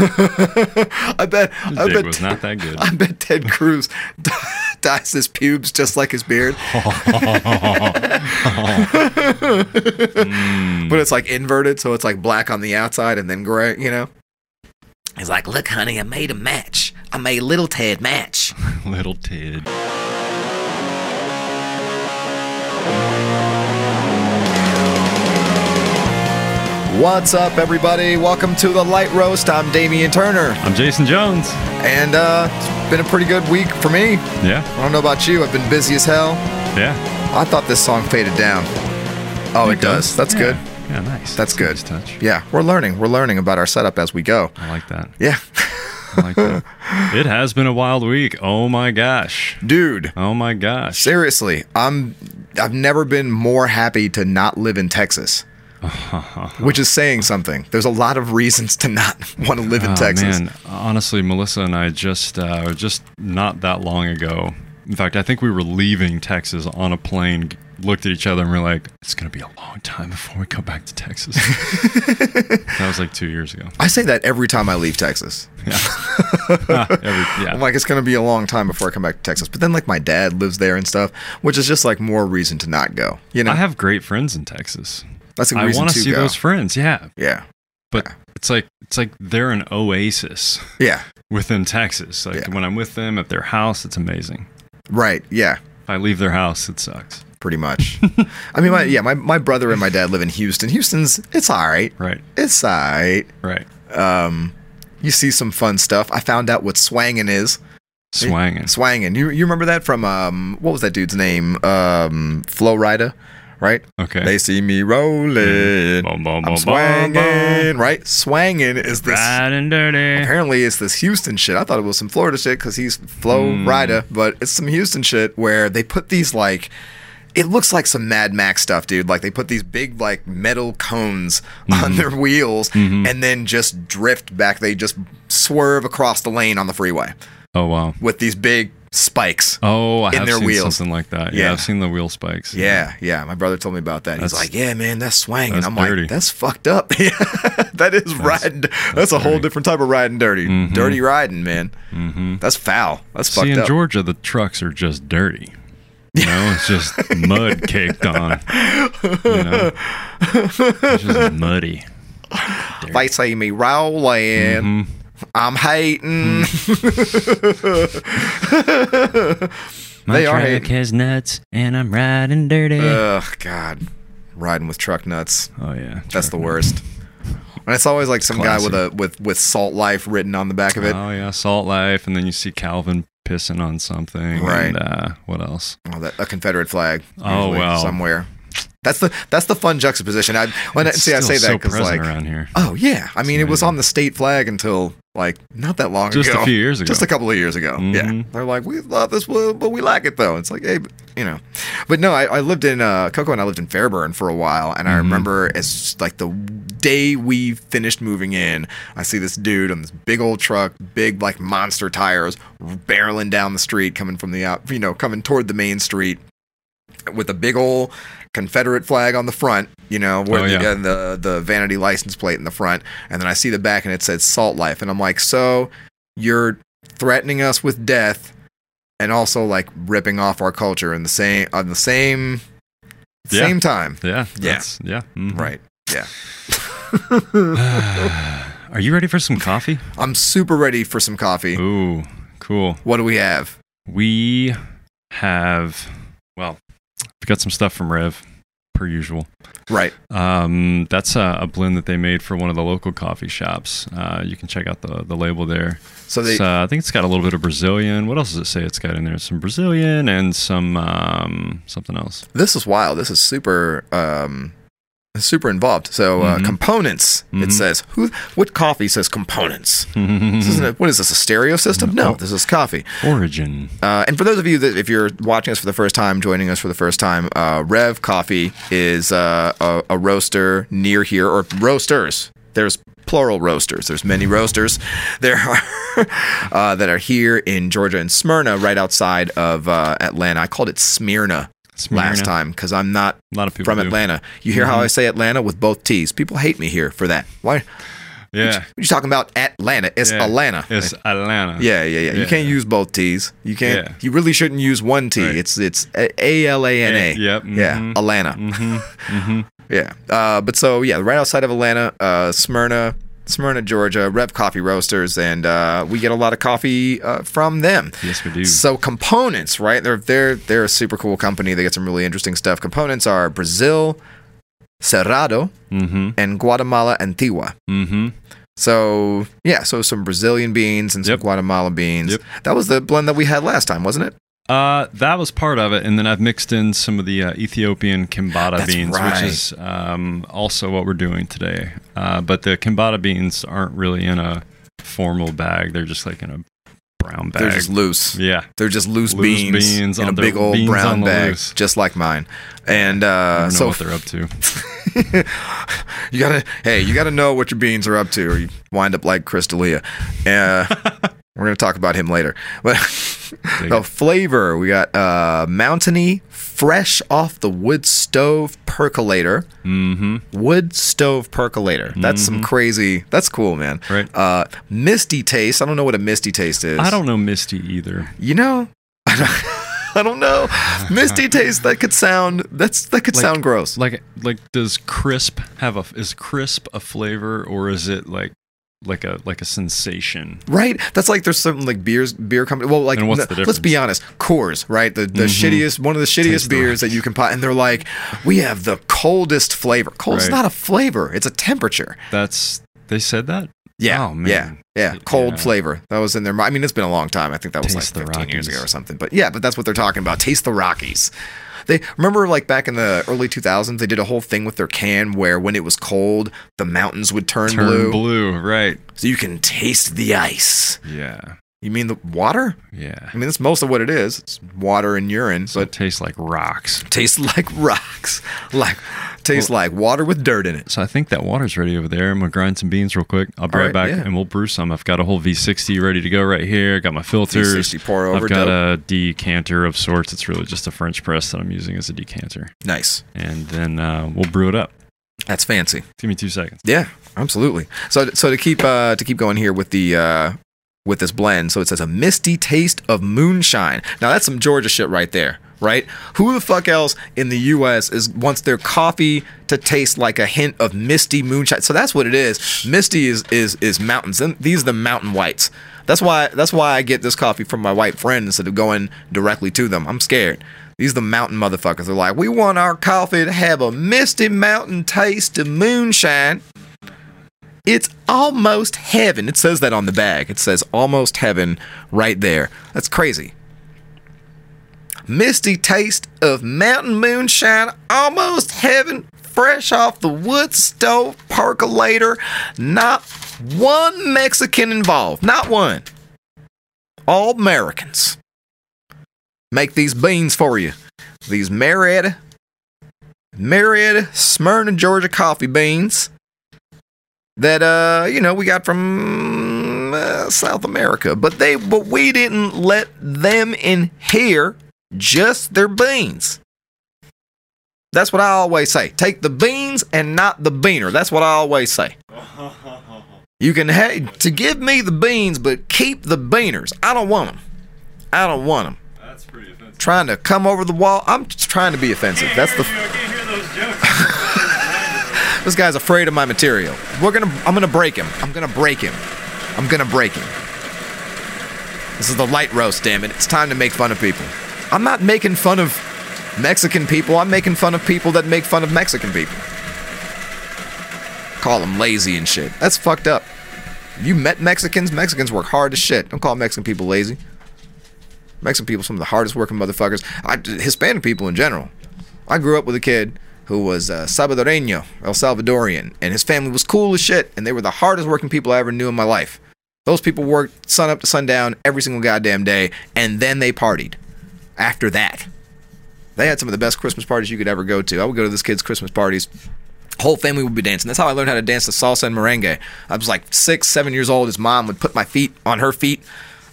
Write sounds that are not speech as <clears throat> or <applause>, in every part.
<laughs> I bet. His I dick bet. was not that good. <laughs> I bet Ted Cruz <laughs> dyes his pubes just like his beard, Mm. but it's like inverted, so it's like black on the outside and then gray. You know. He's like, look, honey, I made a match. I made little Ted match. Little Ted. What's up, everybody? Welcome to the Light Roast. I'm Damian Turner, I'm Jason Jones. and uh, it's been a pretty good week for me. Yeah, I don't know about you. I've been busy as hell. yeah. I thought this song faded down. Oh, it does. That's Yeah. good. Yeah, nice. That's a good. nice touch. Yeah, we're learning. We're learning about our setup as we go. I like that. Yeah. I like that. <laughs> it has been a wild week. Oh my gosh. Dude, Oh my gosh. seriously, I'm I've never been more happy to not live in Texas. <laughs> Which is saying something. There's a lot of reasons to not <laughs> want to live in Oh, Texas. Man, honestly, Melissa and I just uh, just not that long ago. In fact, I think we were leaving Texas on a plane. Looked at each other and we're like, "It's gonna be a long time before we go back to Texas." <laughs> that was like two years ago. I say that every time I leave Texas. Yeah, Every- yeah. I'm like, it's going to be a long time before I come back to Texas. But then, like, my dad lives there and stuff, which is just like more reason to not go. You know, I have great friends in Texas. That's a I reason want to see go. those friends. Yeah, yeah, but it's like it's like they're an oasis yeah, <laughs> within Texas. Like Yeah. when I'm with them at their house, it's amazing. right, yeah. If I leave their house, it sucks. pretty much. I mean, my, yeah, my, my brother and my dad live in Houston. Houston's, it's all right. Right, It's all right. right. Um, you see some fun stuff. I found out what swangin' is. Swanging. Swangin'. You, you remember that from, um, what was that dude's name? Um, Flo Rida, right? Okay. They see me rolling. Boom, boom, I'm boom, boom, swangin', right? Swanging is this. Bad and dirty. Apparently, it's this Houston shit. I thought it was some Florida shit because he's Flo Mm. Rida, but it's some Houston shit where they put these like. It looks like some Mad Max stuff, dude. Like they put these big like metal cones Mm-hmm. on their wheels and then just drift back. They just swerve across the lane on the freeway Oh wow. with these big spikes. Oh, I In have their seen wheels. something like that. Yeah, Yeah. I've seen the wheel spikes. Yeah, yeah. My brother told me about that. He's like, "Yeah, man, that's swanging." that's I'm dirty. like, "That's fucked up." <laughs> Yeah, that is riding. That's, a whole different type of riding dirty. Dirty riding, man. Mm-hmm. That's foul. That's See, fucked up." in. Georgia, the trucks are just dirty. You know, it's just <laughs> mud caked on. You know, it's just muddy. They say me rolling. Mm-hmm. I'm hating. My They are truck hating. has nuts, and I'm riding dirty. Ugh, God, riding with truck nuts. oh yeah, That's the worst. And it's always like some guy with a with with Salt Life written on the back of it. Oh yeah, Salt Life, and then you see Calvin pissing on something. Right. And, uh, what else? Oh, that, a Confederate flag. Oh, wow. somewhere. That's the that's the fun juxtaposition. I when I, It's see I say that because like around here. oh yeah, I mean it was on the state flag until like not that long Just ago. Just a few years ago. Just a couple of years ago. Yeah, Mhm. they're like we love this, but we like it though. It's like hey, but, you know, but no, I, I lived in uh, Coco and I lived in Fairburn for a while, and I Mm-hmm. remember as like the day we finished moving in, I see this dude on this big old truck, big like monster tires, barreling down the street, coming from the out, you know, coming toward the main street with a big old Confederate flag on the front, you know, where Oh, the, yeah. and the the vanity license plate in the front, and then I see the back and it says Salt Life, and I'm like, so you're threatening us with death, and also like ripping off our culture in the same on the same Yeah. same time, Yeah. Yeah. Yeah. mhm. right? Yeah, <sighs> Are you ready for some coffee? I'm super ready for some coffee. Ooh, cool. What do we have? We have, well, we got some stuff from Rev, per usual. Right. Um, that's a, a blend that they made for one of the local coffee shops. Uh, you can check out the, the label there. So they uh, I think it's got a little bit of Brazilian. What else does it say it's got in there? Some Brazilian and some um, something else. this is wild. This is super um super involved. So uh, Mhm. components. It Mhm. says who? What coffee says components? <laughs> This isn't a, what is this? A stereo system? No, this is coffee. Origin. Uh, and for those of you that, if you're watching us for the first time, joining us for the first time, uh, Rev Coffee is uh, a, a roaster near here, or roasters. There's plural roasters. There's many roasters. <laughs> There are uh, that are here in Georgia and Smyrna, right outside of uh, Atlanta. I called it Smyrna, last time because I'm not A lot of people from do. Mm-hmm. Atlanta. You hear how I say Atlanta with both T's. People hate me here for that. Why? Yeah. What you talking about Atlanta? It's Yeah. Atlanta. It's Atlanta. yeah, yeah, yeah. You Yeah. can't use both T's. You can't. Yeah. You really shouldn't use one T. Right. It's it's A L A N A. Yep, Yeah, mhm. Atlanta. Mm-hmm. Mm-hmm. <laughs> Yeah. Uh, but so yeah, right outside of Atlanta, uh, Smyrna, Smyrna, Georgia, Rev Coffee Roasters, and uh, we get a lot of coffee uh, from them. Yes, we do. So components, right? They're they're they're a super cool company. They get some really interesting stuff. Components are Brazil, Cerrado, Mm-hmm. and Guatemala Antigua. Mm-hmm. So yeah, so some Brazilian beans and some Yep. Guatemala beans. Yep. That was the blend that we had last time, wasn't it? Uh, that was part of it, and then I've mixed in some of the uh, Ethiopian kimbata That's beans, right. which is um, also what we're doing today. Uh, but the kimbata beans aren't really in a formal bag; they're just like in a brown bag. They're just loose. yeah, They're just loose, Loose beans, beans in a big old brown bag, loose. just like mine. And uh, so what they're up to. <laughs> you gotta, hey, you gotta know what your beans are up to, or you wind up like Chris D'Elia. Uh, <laughs> we're gonna talk about him later. <laughs> But the flavor, we got uh, mountainy, fresh off the wood stove percolator. Mm-hmm. Wood stove percolator. That's some crazy. That's cool, man. Right. Uh, misty taste. I don't know what a misty taste is. I don't know Misty either. You know, <laughs> I don't, <laughs> I don't know. Misty taste. That could sound. That's that could Like- sound gross. Like, like, does crisp have a? Is crisp a flavor, or is it like, like a like a sensation? Right? That's like there's some like beers beer company. Well, like And what's n- the let's be honest, Coors, right? The the Mhm. shittiest one of the shittiest beers that you can buy, and they're like, we have the coldest flavor. Cold's Right. not a flavor; it's a temperature. That's they said that. Yeah, Oh, man. yeah, yeah. Cold Yeah. flavor. That was in there. I mean, it's been a long time. I think that was Taste like 15 years ago or something. But yeah, but that's what they're talking about. Taste the Rockies. They remember like back in the early 2000s, they did a whole thing with their can where when it was cold, the mountains would turn, Turn blue, blue, right? so you can taste the ice. Yeah, You mean the water? yeah. I mean, that's most of what it is. It's water and urine, So it tastes like rocks. tastes <laughs> like rocks. Like tastes like water with dirt in it. So I think that water's ready over there. I'm gonna grind some beans real quick. I'll be right, right, back, yeah. and we'll brew some. I've got a whole V60 ready to go right here. Got my filters. V60 pour over, I've got dope. a decanter of sorts. It's really just a French press that I'm using as a decanter, Nice. and then uh, we'll brew it up. That's fancy. Give me two seconds. Yeah, absolutely. So so to keep uh to keep going here with the uh with this blend, so it says a misty taste of moonshine. Now that's some Georgia shit right there, right? Who the fuck else in the US is wants their coffee to taste like a hint of misty moonshine? So that's what it is. Misty is is is mountains. And these are the mountain whites. That's why that's why I get this coffee from my white friend instead of going directly to them. I'm scared. These are the mountain motherfuckers. They're like, we want our coffee to have a misty mountain taste of moonshine. It's almost heaven. It says that on the bag. It says almost heaven right there. That's crazy. Misty taste of mountain moonshine, almost heaven, fresh off the wood stove percolator. Not one Mexican involved. Not one. All Americans. Make these beans for you. These Marietta, Marietta, Smyrna, Georgia coffee beans that uh you know we got from uh, South America, but they but we didn't let them in here. Just their beans. That's what I always say. Take the beans and not the beaner. That's what I always say. <laughs> You can have to give me the beans, but keep the beaners. I don't want them. I don't want them. That's pretty offensive. Trying to come over the wall. I'm just trying to be offensive. That's the. I can't hear those jokes. This guy's afraid of my material. We're gonna. I'm gonna break him. I'm gonna break him. I'm gonna break him. This is the light roast, damn it. It's time to make fun of people. I'm not making fun of Mexican people. I'm making fun of people that make fun of Mexican people. Call them lazy and shit. That's fucked up. You met Mexicans? Mexicans work hard as shit. Don't call Mexican people lazy. Mexican people, some of the hardest working motherfuckers. I, Hispanic people in general. I grew up with a kid who was uh, Salvadoreño, El Salvadorian, and his family was cool as shit, and they were the hardest working people I ever knew in my life. Those people worked sun up to sundown every single goddamn day, and then they partied. After that, they had some of the best Christmas parties you could ever go to. I would go to this kid's Christmas parties. Whole family would be dancing. That's how I learned how to dance the salsa and merengue. I was like six, seven years old. His mom would put my feet on her feet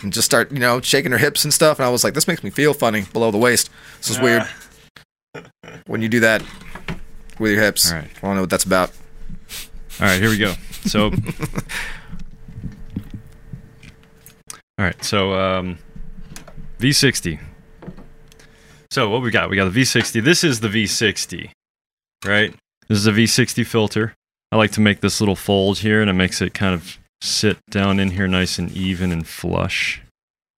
and just start, you know, shaking her hips and stuff. And I was like, this makes me feel funny below the waist. This is weird. <laughs> When you do that with your hips, All right. I don't know what that's about. All right, here we go. So, <laughs> all right, so um, V60. So what we got? We got the V60. This is the V60, right? This is a V60 filter. I like to make this little fold here, and it makes it kind of sit down in here nice and even and flush.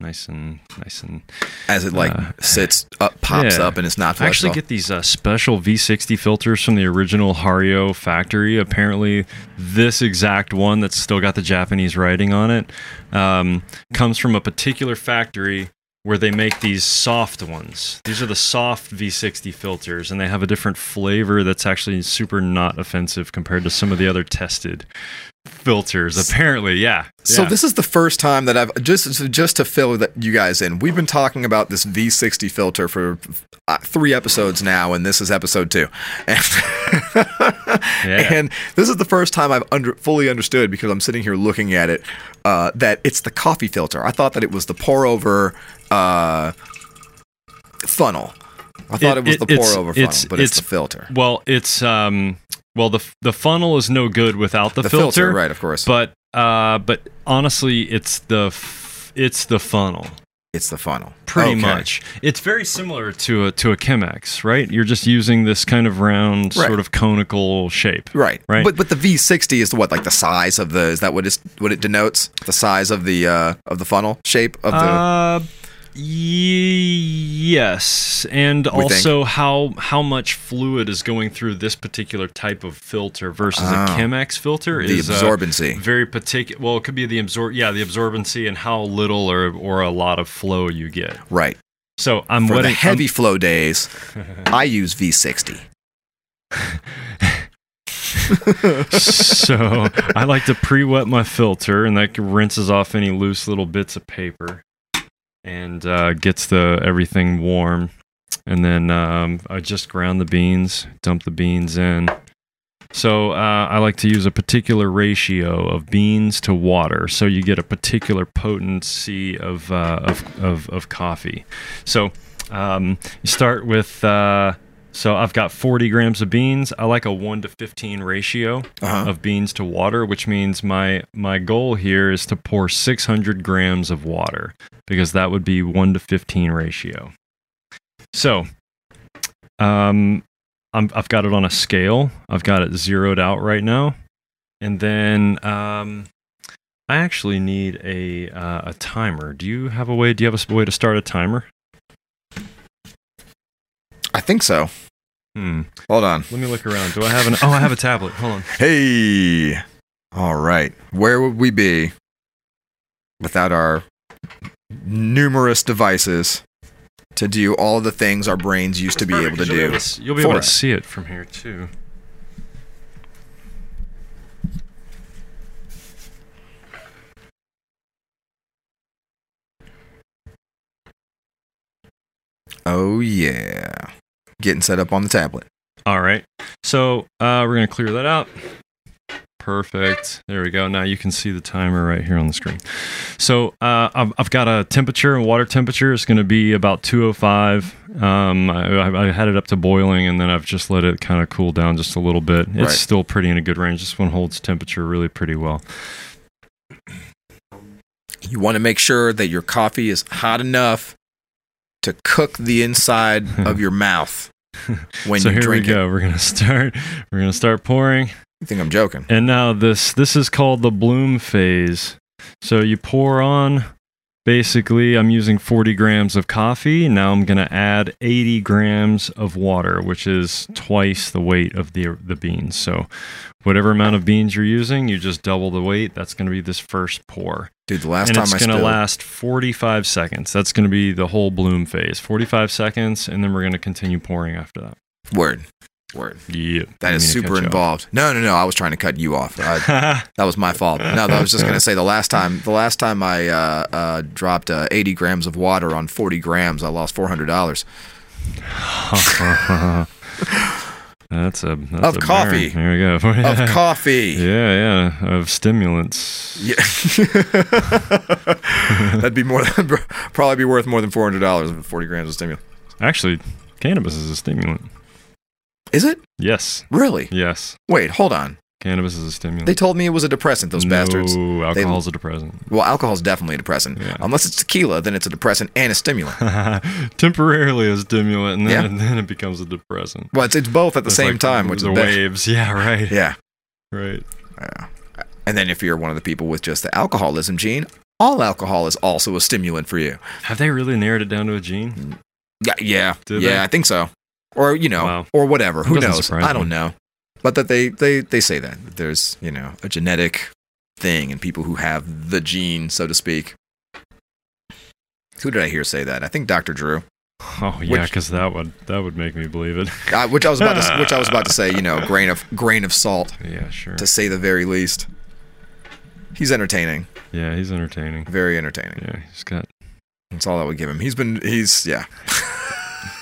Nice and nice and As it like Uh, sits up, pops yeah. up, and it's not I actually off. get these uh, special V60 filters from the original Hario factory. Apparently, this exact one that's still got the Japanese writing on it um, comes from a particular factory where they make these soft ones. These are the soft V60 filters, and they have a different flavor that's actually super not offensive compared to some of the other tested filters. Apparently, yeah. So Yeah. this is the first time that I've just just to fill that you guys in. We've been talking about this V60 filter for uh, three episodes now, and this is episode two. <laughs> And, Yeah. and this is the first time I've under, fully understood because I'm sitting here looking at it uh, that it's the coffee filter. I thought that it was the pour over uh, funnel. I thought it, It- was it- the pour over funnel, it's- but it's, it's- the filter. Well, it's um well the the funnel is no good without the, The filter, filter, right? Of course, But uh but honestly, it's the f- it's the funnel it's the funnel. pretty Okay. much. It's very similar to a to a Chemex, right? You're just using this kind of round Right. sort of conical shape. Right. Right. But but the V60 is the what like the size of the is that what is what it denotes? The size of the uh of the funnel shape of the Uh yes, and We think. also how how much fluid is going through this particular type of filter versus Oh. a Chemex filter the is uh, absorbency. very particular. Well, it could be the absorb. yeah the absorbency and how little or or a lot of flow you get. right. So I'm For the wetting heavy flow days, <laughs> I use V60. so I like to pre-wet my filter, and that rinses off any loose little bits of paper, and uh, gets the everything warm. And then um, I just ground the beans, dump the beans in. So uh, I like to use a particular ratio of beans to water, so you get a particular potency of uh, of, of of coffee. So um, you start with. So I've got 40 grams of beans. I like a 1 to 15 ratio Uh-huh. of beans to water, which means my my goal here is to pour 600 grams of water because that would be 1 to 15 ratio. So, um, I'm, I've got it on a scale. I've got it zeroed out right now, and then um, I actually need a uh, a timer. Do you have a way? Do you have a way to start a timer? I think so. Hmm. Hold on. Let me look around. Do I have an? Oh, I have a tablet. Hold on. <laughs> Hey. All right. Where would we be without our numerous devices to do all the things our brains used to be able to You'll be do? able to, you'll be able to see it from here too. Oh yeah. Getting set up on the tablet. All right. So uh, we're going to clear that out. Perfect. There we go. Now you can see the timer right here on the screen. So uh, I've, I've got a temperature, and water temperature is going to be about 205. Um, I, I had it up to boiling, and then I've just let it kind of cool down just a little bit. It's Right. still pretty in a good range. This one holds temperature really pretty well. You want to make sure that your coffee is hot enough to cook the inside <laughs> of your mouth when so you here drink we it. go. We're gonna start. We're gonna start pouring. You think I'm joking? And now this this is called the bloom phase. So you pour on basically I'm using 40 grams of coffee. Now I'm going to add 80 grams of water, which is twice the weight of the the beans. So whatever amount of beans you're using, you just double the weight. That's going to be this first pour. Dude, the last and time it's I going to spilled, last 45 seconds. That's going to be the whole bloom phase. 45 seconds and then we're going to continue pouring after that. word, word. Yeah. That is super involved. No, no, no. I was trying to cut you off. I, <laughs> that was my fault. No, I was just gonna <laughs> say the last time, the last time I uh, uh, dropped uh, 80 grams of water on 40 grams, I lost 400 dollars. <laughs> That's a that's Of a coffee. burn. There we go. Of <laughs> coffee. Yeah, yeah, of stimulants. Yeah. <laughs> That'd be more than <laughs> probably be worth more than four hundred dollars for forty grams of stimulant. Actually, cannabis is a stimulant. Is it Yes, really? yes. Wait, hold on. Cannabis is a stimulant. They told me it was a depressant. Those bastards. No, alcohol's a depressant. Well, alcohol's definitely a depressant. Yeah. Unless it's tequila, then it's a depressant and a stimulant. <laughs> Temporarily a stimulant, and then, Yeah. and then it becomes a depressant. well, it's, it's both at the same like time, which the is bad. waves. <laughs> Yeah, right. Yeah. Right. Yeah. And then if you're one of the people with just the alcoholism gene, all alcohol is also a stimulant for you. Have they really narrowed it down to a gene? Yeah, yeah, Did yeah. they? I think so. Or you know, Wow. or whatever. Who knows? I don't me. know. But that they they they say that, that there's you know a genetic thing and people who have the gene, so to speak. Who did I hear say that? I think Dr. Drew. Oh yeah, because that would that would make me believe it. <laughs> Uh, which I was about to which I was about to say. You know, <laughs> grain of grain of salt, yeah, sure. to say the very least. He's entertaining, Yeah, he's entertaining. very entertaining. Yeah, he's got. That's all I would give him. He's been he's yeah. <laughs>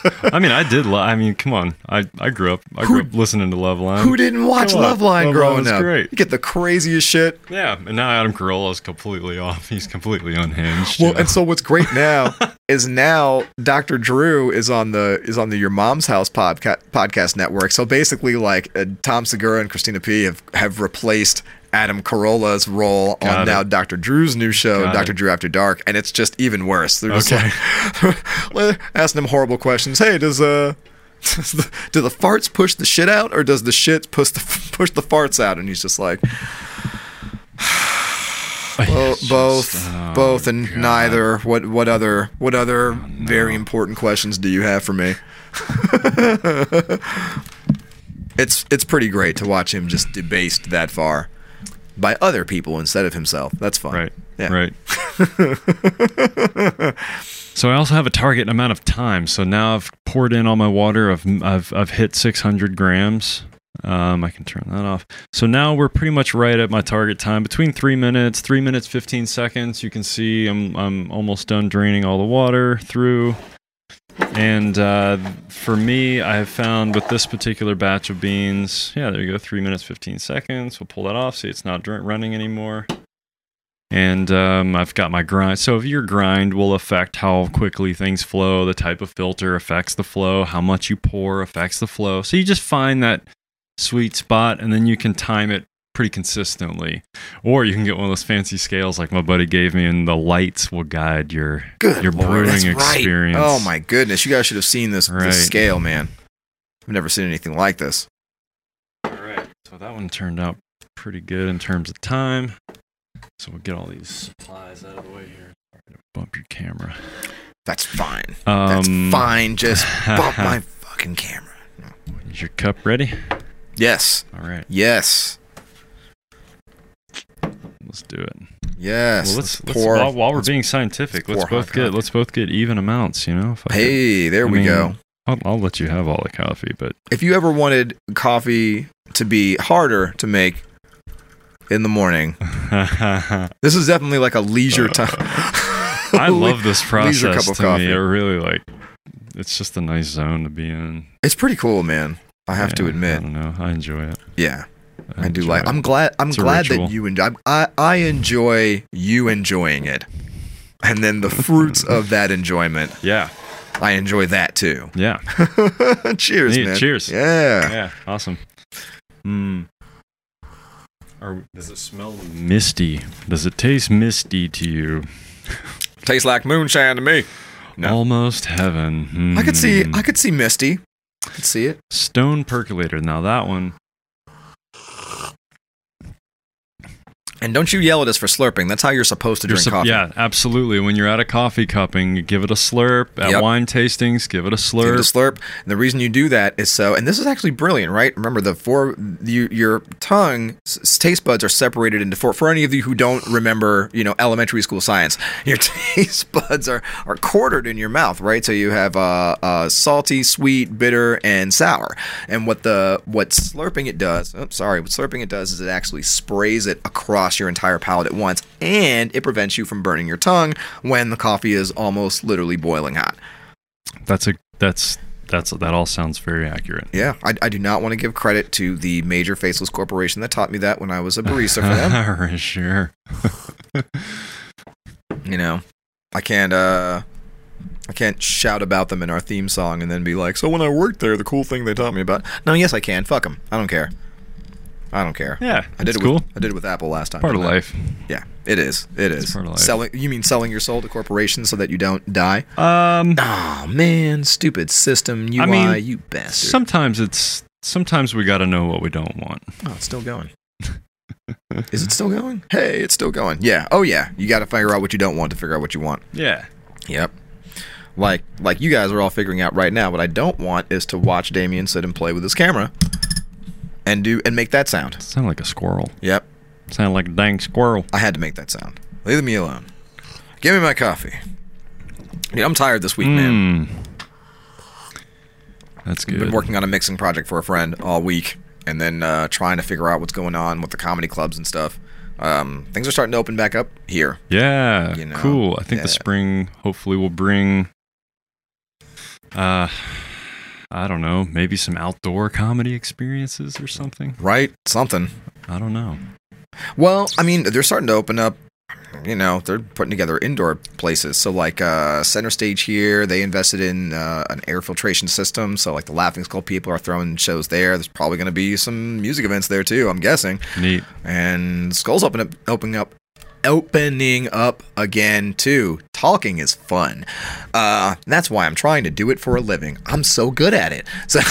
<laughs> I mean, I did. Lo- I mean, come on. I I grew up. I grew Who- up listening to Loveline. Who didn't watch Come on. Loveline Line growing up? great. You get the craziest shit. Yeah, and now Adam Carolla is completely off. He's completely unhinged. Well, know? and so what's great now <laughs> is now Dr. Drew is on the is on the Your Mom's House podca- podcast network. So basically, like uh, Tom Segura and Christina P have have replaced Adam Carolla's role Got on it. now Dr. Drew's new show, Got Dr. it. Drew After Dark, and it's just even worse. They're just Okay. like <laughs> asking him horrible questions. Hey, does uh. <laughs> does the- Do the farts push the shit out, or does the shit push the <laughs> push the farts out? And he's just like, <sighs> <sighs> Bo- just- both, oh, both, and God. neither. What what other what other very important questions do you have for me? it's it's pretty great to watch him just debased that far by other people instead of himself. That's fun. Right. Yeah. Right. <laughs> so I also have a target amount of time. So now I've poured in all my water. I've I've I've hit 600 grams. Um, I can turn that off. So now we're pretty much right at my target time, between three minutes, three minutes, 15 seconds. You can see I'm I'm almost done draining all the water through. And uh, for me, I have found with this particular batch of beans, yeah, there you go, three minutes, 15 seconds. We'll pull that off. See, it's not running anymore. And um, I've got my grind. So if your grind will affect how quickly things flow. The type of filter affects the flow. How much you pour affects the flow. So you just find that sweet spot, and then you can time it pretty consistently. Or you can get one of those fancy scales like my buddy gave me, and the lights will guide your Good your Lord, brewing that's right. experience. Oh my goodness, you guys should have seen this, Right. this scale, man. I've never seen anything like this. All right. So that one turned out pretty good in terms of time. So we'll get all these supplies out of the way here. Bump your camera. That's fine. Um, That's fine. Just <laughs> bump my fucking camera. Is your cup ready? Yes. All right. Yes. Let's do it. Yes. well, let's, let's pour. while, while we're let's- being scientific, let's pour both get coffee. let's both get even amounts. You know. If I could- Hey, there I we mean, go. I'll, I'll let you have all the coffee, but If you ever wanted coffee to be harder to make in the morning, <laughs> this is definitely like a leisure uh, time. I <laughs> love this process. Leisure cup of coffee. me, it really like. It's just a nice zone to be in. It's pretty cool, man. I have to admit. I don't know. I enjoy it. Yeah, I do like. it. I'm glad. I'm It's glad that you enjoy. I I enjoy you enjoying it, and then the fruits of <laughs> that enjoyment. Yeah. I enjoy that too. Yeah. <laughs> cheers, Neat. man. Cheers. Yeah. Yeah, awesome. Hmm. Or does it smell misty? Does it taste misty to you? <laughs> Tastes like moonshine to me. No. Almost heaven. I could see. Hmm. I could see Misty. I could see it. Stone percolator. Now that one. And don't you yell at us for slurping. That's how you're supposed to drink sup- coffee. Yeah, absolutely. When you're at a coffee cupping, you give it a slurp. At Yep. wine tastings, give it a slurp. Give it a slurp. And the reason you do that is so, and this is actually brilliant, right? Remember, the four, you, your tongue, s- taste buds are separated into four. For any of you who don't remember, you know, elementary school science, <laughs> your taste buds are, are quartered in your mouth, right? So you have uh, uh, salty, sweet, bitter, and sour. And what the what slurping it does, oh, sorry, what slurping it does is it actually sprays it across your entire palate at once, and it prevents you from burning your tongue when the coffee is almost literally boiling hot. That's a that's that's that all sounds very accurate. Yeah, I, I do not want to give credit to the major faceless corporation that taught me that when I was a barista for them. <laughs> sure. <laughs> you know, I can't uh, I can't shout about them in our theme song and then be like, so when I worked there, the cool thing they taught me about. No, yes, I can. Fuck them. I don't care. I don't care. Yeah, I did it's it cool. with I did it with Apple last time. Part of I? life. Yeah, it is. It is. part of life. Selling you mean selling your soul to corporations so that you don't die? Um, Oh man, stupid system UI, I mean, you bastard. sometimes it's sometimes we got to know what we don't want. oh, it's still going. <laughs> is it still going? Hey, it's still going. Yeah. Oh yeah. You got to figure out what you don't want to figure out what you want. Yeah. Yep. Like like you guys are all figuring out right now. What I don't want is to watch Damian sit and play with his camera and do and make that sound. Sound like a squirrel. Yep. Sound like a dang squirrel. I had to make that sound. Leave me alone. Give me my coffee. Dude, I'm tired this week, man. Mm. That's I've good. been working on a mixing project for a friend all week, and then uh, trying to figure out what's going on with the comedy clubs and stuff. Um, things are starting to open back up here. Yeah, you know, cool. I think the spring hopefully will bring uh I don't know, maybe some outdoor comedy experiences or something. Right? Something. I don't know. Well, I mean, they're starting to open up. You know, they're putting together indoor places. So, like uh, Center Stage here, they invested in uh, an air filtration system. So, like the Laughing Skull people are throwing shows there. There's probably going to be some music events there too. I'm guessing. Neat. And Skull's open up, opening up, opening up again too. Talking is fun. Uh, that's why I'm trying to do it for a living. I'm so good at it. <laughs> So.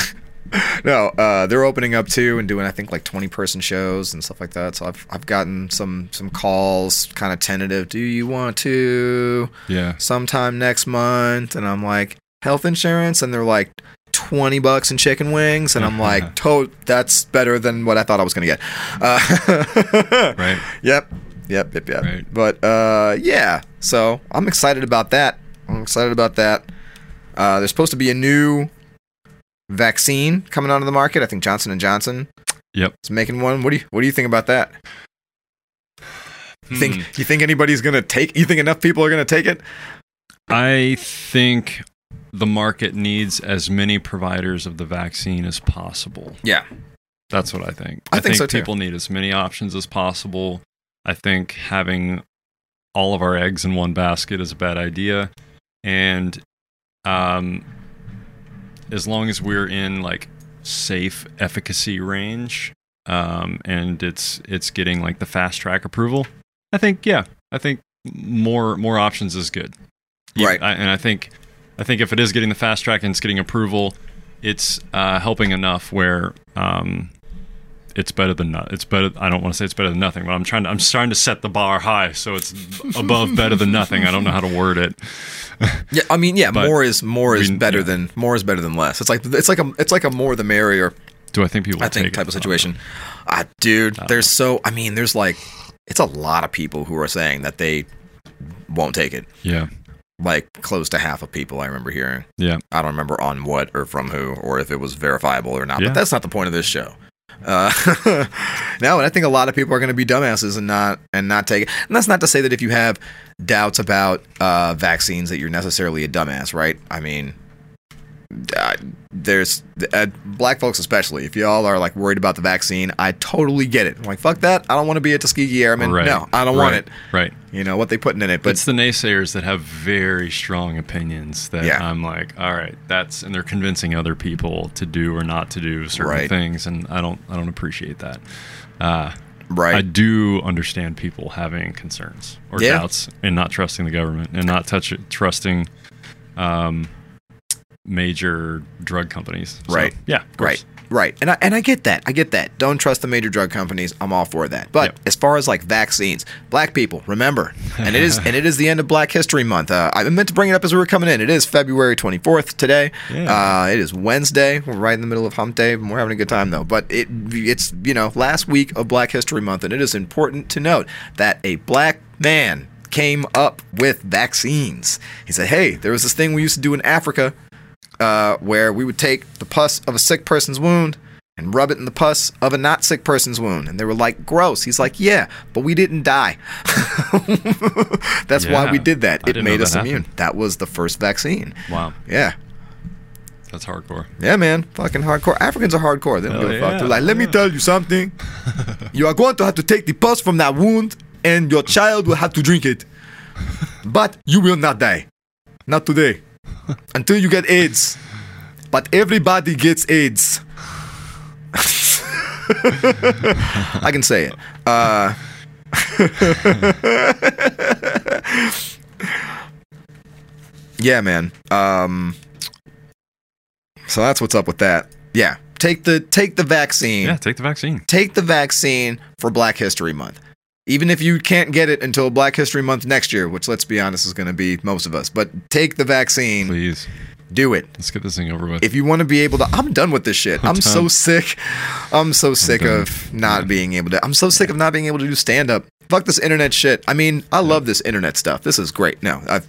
No, uh, they're opening up too and doing I think like 20 person shows and stuff like that. So I've I've gotten some some calls, kind of tentative. Do you want to Yeah. sometime next month? And I'm like, health insurance, and they're like. 20 bucks in chicken wings and I'm like <laughs> to- that's better than what I thought I was going to get. Uh, <laughs> Right. Yep. Yep, yep, yep. Right. But uh yeah, so I'm excited about that. I'm excited about that. Uh there's supposed to be a new vaccine coming onto the market. I think Johnson and Johnson Yep. is making one. What do you what do you think about that? You think Hmm. you think anybody's going to take you think enough people are going to take it? I think the market needs as many providers of the vaccine as possible. Yeah. That's what I think. I think so, too. people need as many options as possible. I think having all of our eggs in one basket is a bad idea. And um, as long as we're in like safe efficacy range um, and it's it's getting like the fast track approval, I think yeah, I think more more options is good. You- Right. I, and I think I think if it is getting the fast track and it's getting approval, it's uh, helping enough where um, it's better than not. It's better. I don't want to say it's better than nothing, but I'm trying to. I'm trying to set the bar high so it's above better than nothing. I don't know how to word it. Yeah, I mean, yeah, But more is more is we- better yeah. than more is better than less. It's like it's like a it's like a more the merrier Do I think people? I think type of situation. Ah, dude, there's so I mean, there's like it's a lot of people who are saying that they won't take it. Yeah, Like close to half of people I remember hearing. yeah, I don't remember on what or from who or if it was verifiable or not. Yeah. But that's not the point of this show. Uh, <laughs> no, and I think a lot of people are going to be dumbasses and not and not take it. And that's not to say that if you have doubts about uh, vaccines that you're necessarily a dumbass, right? I mean, uh, there's uh, black folks especially. If y'all are like worried about the vaccine, I totally get it. I'm like, fuck that. I don't want to be a Tuskegee Airman. right. No, I don't want it. Right. You know what they putting in it, But but it's the naysayers that have very strong opinions that Yeah. I'm like, all right, that's and they're convincing other people to do or not to do certain Right. things, and I don't, I don't appreciate that. Uh, right. I do understand people having concerns or Yeah. doubts and not trusting the government and not touch trusting um, major drug companies. So, Right. Yeah. Right. Right. And I, and I get that. I get that. Don't trust the major drug companies. I'm all for that. But Yep. as far as like vaccines, black people, remember. And it is <laughs> and it is the end of Black History Month. Uh, I meant to bring it up as we were coming in. It is February 24th today. Yeah. Uh, it is Wednesday. We're right in the middle of hump day. And we're having a good time though. But it it's, you know, last week of Black History Month and it is important to note that a black man came up with vaccines. He said, "Hey, there was this thing we used to do in Africa uh, where we would take the pus of a sick person's wound and rub it in the pus of a not sick person's wound. And they were like, gross. He's like, yeah, but we didn't die. <laughs> That's why we did that. It made that us immune. That was the first vaccine. Wow. Yeah. That's hardcore. Yeah, man. Fucking hardcore. Africans are hardcore. They don't Hell give a fuck. They're like, let me tell you something. <laughs> you are going to have to take the pus from that wound, and your child will have to drink it. But you will not die. Not today. <laughs> Until you get AIDS. But everybody gets AIDS. <laughs> I can say it. Uh, <laughs> yeah, man. Um, so that's what's up with that. Yeah, take the take the vaccine. Yeah, take the vaccine. Take the vaccine for Black History Month. Even if you can't get it until Black History Month next year, which let's be honest is going to be most of us, but take the vaccine. Please. Do it. Let's get this thing over with. If you want to be able to, I'm done with this shit. I'm, so sick. I'm so sick done. of not being able to. I'm so sick of not being able to do stand up. Fuck this internet shit. I mean, I love this internet stuff. This is great. No, I.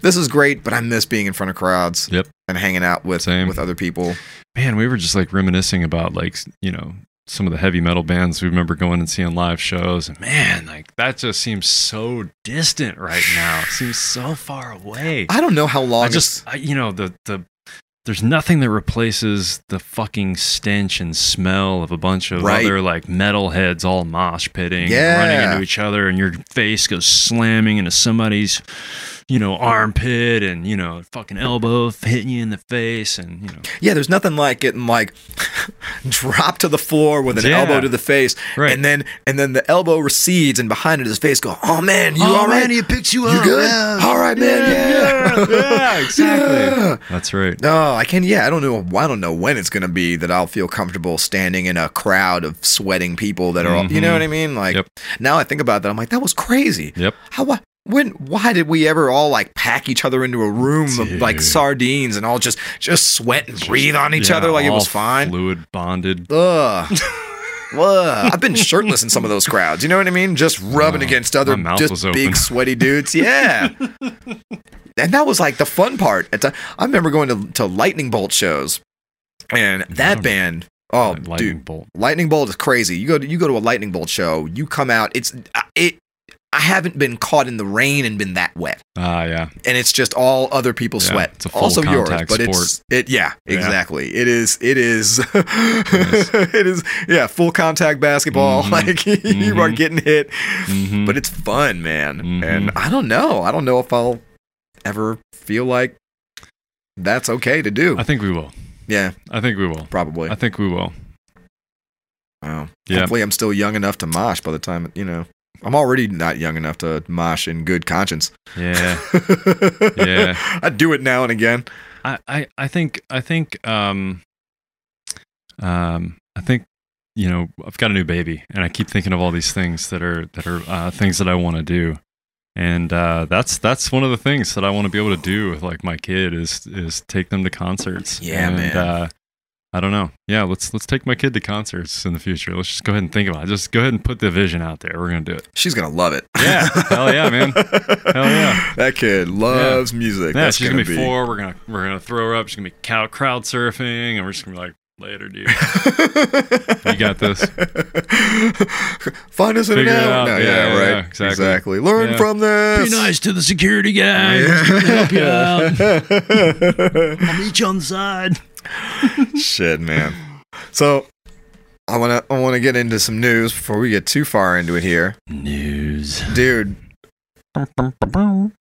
This is great, but I miss being in front of crowds Yep. and hanging out with Same. with other people. Man, we were just like reminiscing about like, you know, some of the heavy metal bands we remember going and seeing live shows. And man, like that just seems so distant right now. It seems so far away. I don't know how long. I just, I, you know, the, the, there's nothing that replaces the fucking stench and smell of a bunch of Right. other like metalheads all mosh pitting, and Yeah. running into each other, and your face goes slamming into somebody's, you know, armpit, and you know, fucking elbow hitting you in the face, and you know, Yeah, there's nothing like getting like <laughs> drop to the floor with an Yeah. elbow to the face, Right. and then and then the elbow recedes, and behind it his face go, "Oh man, you all right? he picks you You good? All right, man. Yeah, yeah, exactly. <laughs> Yeah. That's right. No, I can. Yeah, I don't know. I don't know when it's gonna be that I'll feel comfortable standing in a crowd of sweating people that are all. You know Mhm. what I mean? Like Yep. now I think about that, I'm like, that was crazy. Yep. How? When? Why did we ever all like pack each other into a room of like sardines and all just just sweat and breathe on each Yeah, other like it was fine? Fluid bonded. Ugh. <laughs> Ugh. I've been shirtless in some of those crowds. You know what I mean? Just rubbing Oh, against other just big sweaty dudes. Yeah. <laughs> and that was like the fun part. At the- I remember going to, to lightning bolt shows, and that band. Oh, lightning dude, bolt. lightning bolt is crazy. You go to you go to a lightning bolt show. You come out. It's uh, it. I haven't been caught in the rain and been that wet, Ah, yeah. and it's just all other people's Yeah, sweat. it's a full also yours, contact but it's it. Yeah, Yeah. exactly. It is. It is. <laughs> it is. Yeah, full contact basketball. Mhm. <laughs> Like <laughs> you are Mhm. getting hit, Mhm. but it's fun, man. And I don't know. I don't know if I'll ever feel like that's okay to do. I think we will. yeah, I think we will. probably. I think we will. Wow. Yeah. Hopefully, I'm still young enough to mosh by the time you know. I'm already not young enough to mosh in good conscience. Yeah. <laughs> Yeah. I do it now and again. I, I, I think I think um um I think you know I've got a new baby and I keep thinking of all these things that are that are uh, things that I want to do and uh, that's that's one of the things that I want to be able to do with like my kid is is take them to concerts Yeah, and, man. uh, I don't know yeah let's let's take my kid to concerts in the future let's just go ahead and think about it just go ahead and put the vision out there we're gonna do it She's gonna love it. Yeah. Hell yeah, man. Hell yeah. <laughs> That kid loves music. Yeah, That's she's gonna, gonna, be, four. We're gonna we're gonna throw her up. She's gonna be cow- crowd surfing, and we're just gonna be like, later, dude. <laughs> You got this. <laughs> Find us in an hour. No, Yeah, yeah, yeah, right. yeah, exactly. Learn Yeah. from this. Be nice to the security guy. Help you out. I'll meet you on the side. <laughs> Shit, man. So I wanna I wanna get into some news before we get too far into it here. News. Dude,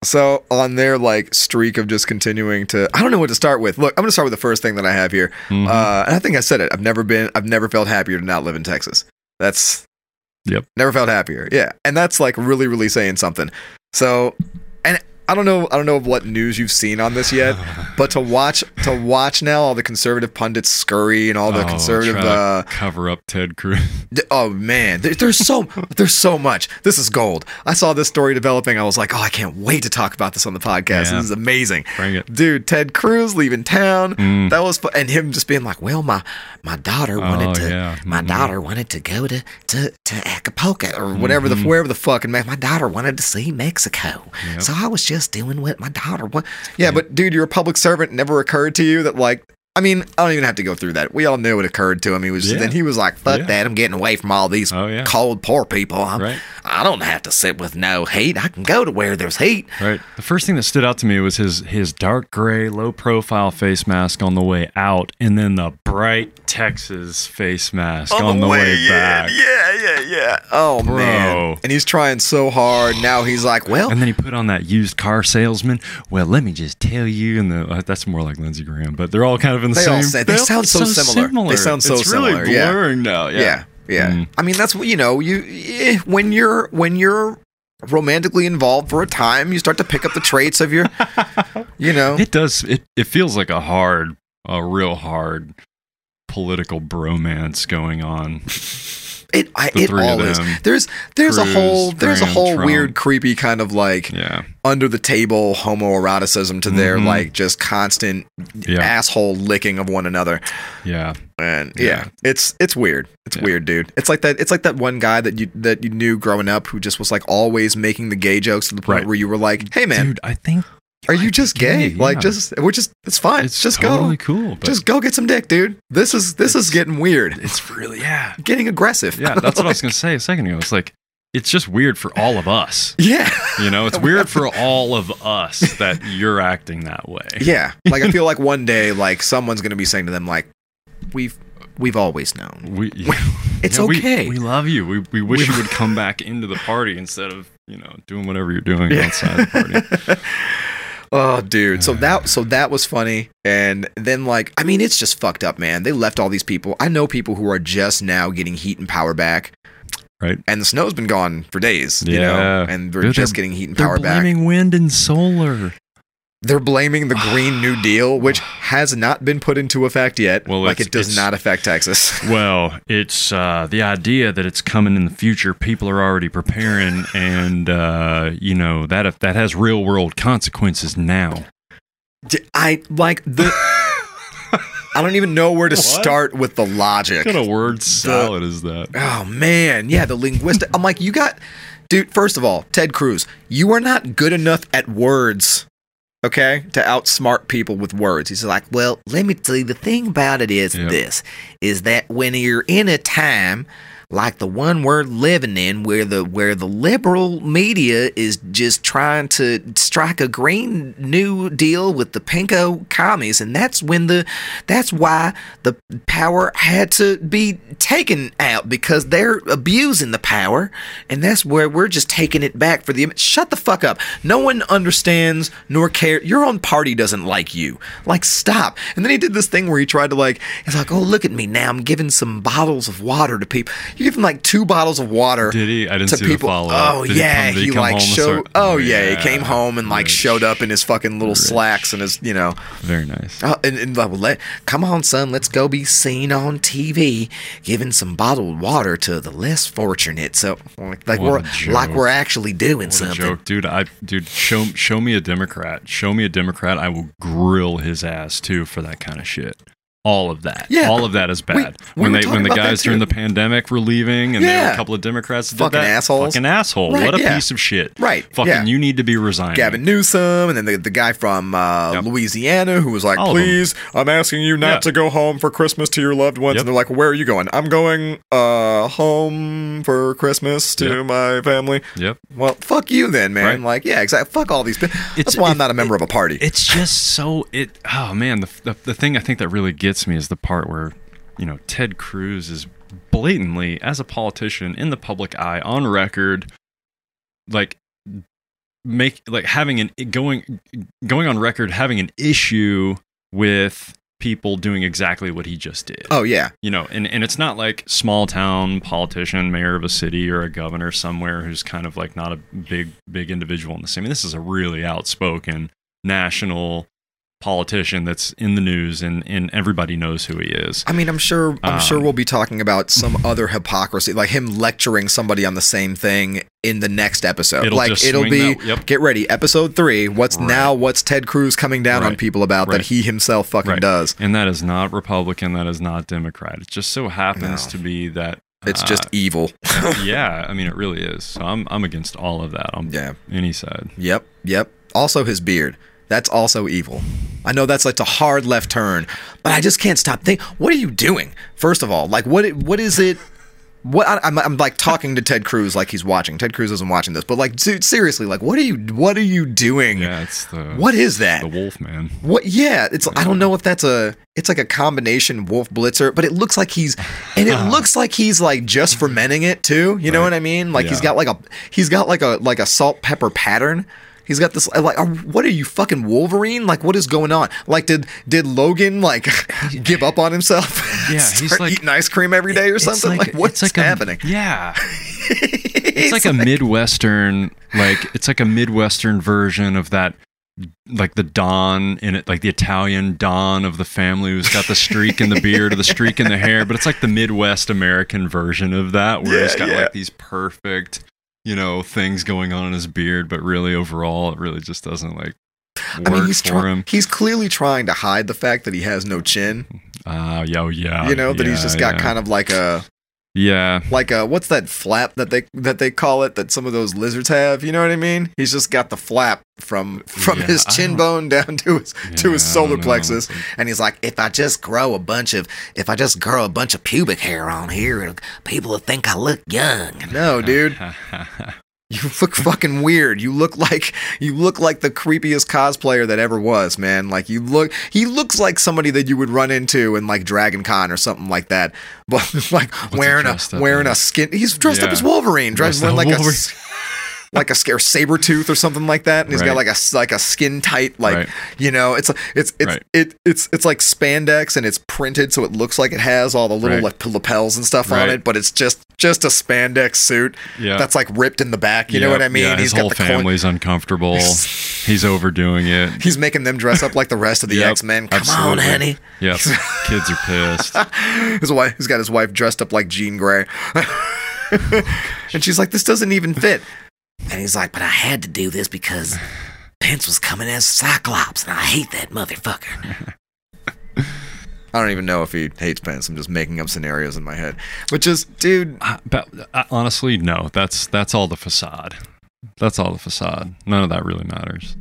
so on their like streak of just continuing to I don't know what to start with. Look, I'm gonna start with the first thing that I have here. Mhm. Uh and I think I said it. I've never been I've never felt happier to not live in Texas. That's Yep. Never felt happier. Yeah. And that's like really, really saying something. So and I don't know I don't know what news you've seen on this yet, <laughs> but to watch to watch now all the conservative pundits scurry and all the Oh, conservative uh cover up Ted Cruz. <laughs> Oh man, there, there's so there's so much. This is gold. I saw this story developing. I was like, oh, I can't wait to talk about this on the podcast. Yeah. This is amazing, Bring it. dude. Ted Cruz leaving town. Mm. That was and him just being like, well, my my daughter wanted Oh, to yeah. my Mhm. daughter wanted to go to to to Acapulco or whatever the Mhm. wherever the fuck and my my daughter wanted to see Mexico. Yep. So I was just doing what my daughter want. Yeah, but dude, you're a public servant. Never occurred to you that like. I mean, I don't even have to go through that. We all knew it occurred to him. He was Yeah. then he was like, "Fuck Yeah. that! I'm getting away from all these Oh yeah. cold, poor people. I'm, Right. I don't have to sit with no heat. I can go to where there's heat. Right. The first thing that stood out to me was his his dark gray, low profile face mask on the way out, and then the bright Texas face mask on, the way, yeah, back. Yeah, yeah, yeah. Oh Bro. man. And he's trying so hard. Now he's like, well, And then he put on that used car salesman. Well, let me just tell you, and the, uh, that's more like Lindsey Graham, but they're all kind of in the They same. all say- they all sound so similar. They sound so similar. it's similar, really yeah. now. yeah, Yeah, yeah. Mm. I mean, that's what you know. You eh, when you're when you're romantically involved for a time, you start to pick up the traits of your, <laughs> you know. It does. It it feels like a hard, a real hard political bromance going on. <laughs> It I, it all is. There's there's a whole there's a whole Trump. weird creepy kind of like Yeah, under the table homoeroticism to their Mhm. like just constant Yeah. asshole licking of one another. yeah. And yeah, Yeah. it's it's weird. It's weird, dude. It's like that. It's like that one guy that you that you knew growing up who just was like always making the gay jokes to the point Right. where you were like, "Hey, man, Dude, I think are you just gay? Like, yeah. just we're just it's fine. it's just totally go, cool. Just go get some dick, dude. This is this is getting weird. it's really yeah, <laughs> getting aggressive. yeah. That's what I was gonna <laughs> say a second ago. It's like it's just weird for all of us. Yeah, You know, it's <laughs> weird for all of us that you're acting that way. yeah. Like I feel like one day, like someone's gonna be saying to them, like, "We've we've always known. We, It's yeah, we- okay." We, love you. We, we wish We- you would come back into the party instead of you know doing whatever you're doing Yeah. outside the party. Oh, dude. So that so that was funny, and then like I mean, it's just fucked up, man. They left all these people. I know people who are just now getting heat and power back, Right. and the snow's been gone for days. You know, Yeah. and they're Dude, just getting heat and power They're power back. blaming wind and solar. They're blaming the Green New <sighs> Deal, which has not been put into effect yet. Well, like it does not affect Texas. <laughs> Well, it's uh, the idea that it's coming in the future. People are already preparing, <laughs> and uh, you know that that has real world consequences now. I like the. <laughs> I don't even know where to What? start with the logic. What kind of word salad is that? Oh man, yeah, the linguistic. I'm like, you got, dude. First of all, Ted Cruz, you are not good enough at words, okay, to outsmart people with words. He's like, well, let me tell you. The thing about it is Yep. this: is that when you're in a time like the one we're living in, where the where the liberal media is just trying to strike a green new deal with the pinko commies, and that's when the that's why the power had to be taken out because they're abusing the power, and that's where we're just taking it back for the. Shut the fuck up! No one understands nor care. Your own party doesn't like you. Like stop. And then he did this thing where he tried to like. He's like, oh look at me now. I'm giving some bottles of water to people. You give him like two bottles of water Did he? I didn't to see people. the follow. Oh did yeah, he, come, he, come like showed. Oh yeah, he came home and like Rich. showed up in his fucking little Rich. slacks and his, you know. Very nice. Oh, and, and like, let, come on, son, let's go be seen on TV giving some bottled water to the less fortunate. So, like, like we're joke. like we're actually doing What a something. joke, dude! I dude, show show me a Democrat. Show me a Democrat. I will grill his ass too for that kind of shit. All of that. Yeah. all of that is bad. we when they when the guys during the pandemic were leaving, and there were a couple of Democrats that Fucking did that. assholes. Fucking asshole! Right, what a yeah. piece of shit! Right, Fucking, yeah. you need to be resigning. Gavin Newsom, and then the, the guy from uh, Yep. Louisiana who was like, All "Please, I'm asking you not Yeah. to go home for Christmas to your loved ones." Yep. And they're like, "Where are you going?" I'm going uh, home for Christmas to Yep. my family. Yep. Well, fuck you then, man. Right. Like, yeah, exactly. Fuck all these. People. That's why I'm not a member of a party. It's just so it. Oh man, the, the the thing I think that really gets me is the part where, you know, Ted Cruz is blatantly, as a politician in the public eye, on record, like make like having an going going on record having an issue with people doing exactly what he just did. Oh yeah, you know and, and it's not like small town politician mayor of a city or a governor somewhere who's kind of like not a big big individual in the same. I mean, this is a really outspoken national politician that's in the news and, and everybody knows who he is I mean, I'm sure. I'm sure Um, we'll be talking about some other hypocrisy, like him lecturing somebody on the same thing in the next episode. It'll like it'll be. that- yep. Get ready, episode three. What's Right. now? What's Ted Cruz coming down on people about that he himself fucking Right. does? and that is not republican that is not democrat it just so happens No. to be that It's uh, just evil. <laughs> yeah i mean it really is so i'm, I'm against all of that on Yeah. any side Yep, yep. Also, his beard. That's also evil. I know that's like a hard left turn, but I just can't stop thinking. What are you doing? First of all, like what? What is it? what I, I'm, I'm like talking to Ted Cruz like he's watching. Ted Cruz isn't watching this, but like, dude, seriously, like, what are you, what are you doing? Yeah, it's the What is that? the wolf man. What? Yeah, it's. I don't know if that's a. It's like a combination Wolf Blitzer, but it looks like he's, and it <laughs> looks like he's like just fermenting it too. You know what I mean? Like he's got like a, he's got like a like a salt pepper pattern. He's got this like, uh, what are you fucking Wolverine? Like, what is going on? Like, did did Logan like <laughs> give up on himself? <laughs> Yeah, he's like- eating ice cream every day or something. Like, what's it's like happening? A, yeah, <laughs> it's like a midwestern, like it's like a midwestern version of that, like the Don in it, like the Italian Don of the family who's got the streak in the beard or the streak in the hair, but it's like the Midwest American version of that, where he's Yeah, got yeah. like these perfect, you know, things going on in his beard, but really overall, it really just doesn't like work I mean, he's for trying. him. He's clearly trying to hide the fact that he has no chin. Ah, yeah, oh, yeah, You know that he's just got yeah. kind of like a yeah. like a what's that flap that they that they call it that some of those lizards have? You know what i mean? He's just got the flap from from Yeah, his chin bone down to his to his solar plexus. And he's like if i just grow a bunch of if i just grow a bunch of pubic hair on here people will think i look young. <laughs> No dude <laughs> you look fucking weird. You look like you look like the creepiest cosplayer that ever was man. Like you look he looks like somebody that you would run into in like dragon con or something like that. <laughs> But like he wearing a dressed up wearing a skin he's dressed up as wolverine dressed Dressed up like a Wolverine. s- like a scare saber tooth or something like that and he's got like a like a skin tight like Right. you know it's it's it's Right. it it's it's like spandex and it's printed so it looks like it has all the little Right. like lapels and stuff on it but it's just just a spandex suit Yeah. that's like ripped in the back you know what i mean Yeah, his he's got whole the coin- family's uncomfortable. He's overdoing it. He's making them dress up like the rest of the Yep, X Men. Come on, absolutely. honey. Yep. Kids are pissed. <laughs> His wife, he's got his wife dressed up like Jean Grey, <laughs> and she's like, "This doesn't even fit." And he's like, "But I had to do this because Pence was coming as Cyclops, and I hate that motherfucker." <laughs> I don't even know if he hates Pence. I'm just making up scenarios in my head. Which is, dude, Uh, but uh, honestly, no. That's that's all the facade. That's all the facade. None of that really matters.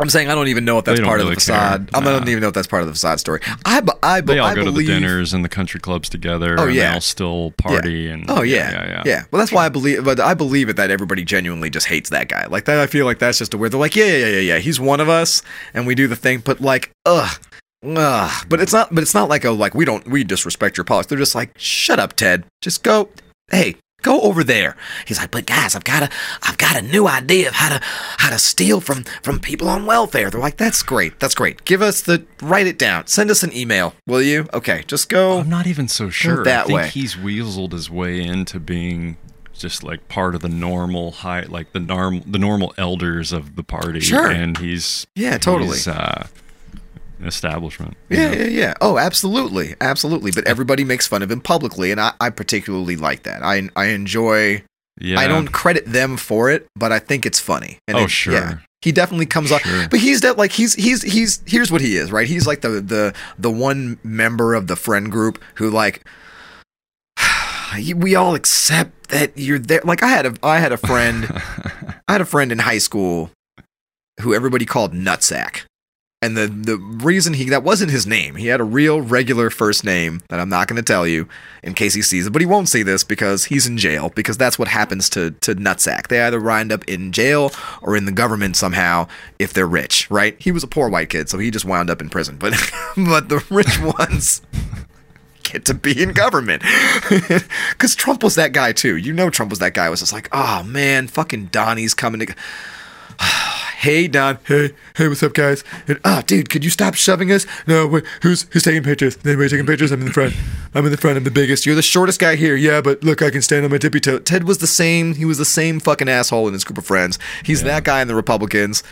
I'm saying I don't even know if that's part really of the facade. care. I don't even know if that's part of the facade story. I, I, be- They all I go to the dinners and the country clubs together. Oh, and yeah. they all still party and Oh yeah, yeah, yeah. Well, that's why I believe, but I believe it that everybody genuinely just hates that guy. Like that, I feel like that's just a weird. They're like, yeah, yeah, yeah, yeah, yeah. He's one of us, and we do the thing. But like, ugh, ugh. But it's not. But it's not like a like we don't we disrespect your politics. They're just like, shut up, Ted. Just go. Hey, go over there. He's like, but guys, I've got a I've got a new idea of how to how to steal from from people on welfare. They're like, that's great. That's great. Give us the write it down. Send us an email, will you? Okay, just go. I'm not even so sure. that I think way. he's weaseled his way into being just like part of the normal high, like the norm, the normal elders of the party. Sure. and he's Yeah, totally. he's, uh, establishment. Yeah, know? yeah, yeah. Oh, absolutely, absolutely. But everybody makes fun of him publicly, and I, I particularly like that. I, I enjoy. yeah. I don't credit them for it, but I think it's funny. And Oh, it- sure. Yeah, he definitely comes off. But he's de- like he's he's he's here's what he is, right? He's like the the the one member of the friend group who like. <sighs> We all accept that you're there. Like I had a, I had a friend, <laughs> I had a friend in high school who everybody called Nutsack. And the, the reason he that wasn't his name. He had a real regular first name that I'm not going to tell you in case he sees it, but he won't see this because he's in jail because that's what happens to to nutsack. They either wind up in jail or in the government somehow if they're rich, right? He was a poor white kid, so he just wound up in prison. But <laughs> but the rich <laughs> ones get to be in government. <laughs> Because Trump was that guy too. You know, Trump was that guy. Was just like, oh man, fucking Donnie's coming to. Hey Don. Hey, hey, what's up, guys? And, ah, dude, could you stop shoving us? No, wait, who's who's taking pictures? Anybody taking pictures? I'm in the front. I'm in the front. I'm the biggest. You're the shortest guy here. Yeah, but look, I can stand on my tippy toe. Ted was the same. He was the same fucking asshole in his group of friends. He's that guy in the Republicans.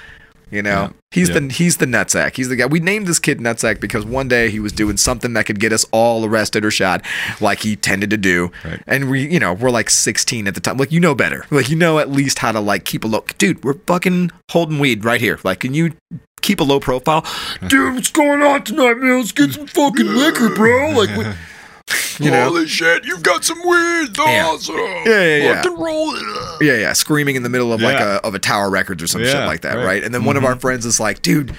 You know, Yeah. he's Yeah. the he's the nutsack. He's the guy. We named this kid nutsack because one day he was doing something that could get us all arrested or shot, like he tended to do. Right. And we, you know, we're like 16 at the time. Like you know better. Like you know at least how to like keep a low. Dude, we're fucking holding weed right here. Like, can you keep a low profile? <laughs> Dude, what's going on tonight, man? Let's get some fucking liquor, bro. Like, what, <laughs> you know. Holy shit, you've got some weed. Yeah. Awesome. Yeah, yeah, yeah. Fucking roll it. Yeah, yeah, screaming in the middle of like Yeah. a of a Tower Records or some shit like that, right. right? And then one of our mm-hmm. friends is like, "Dude,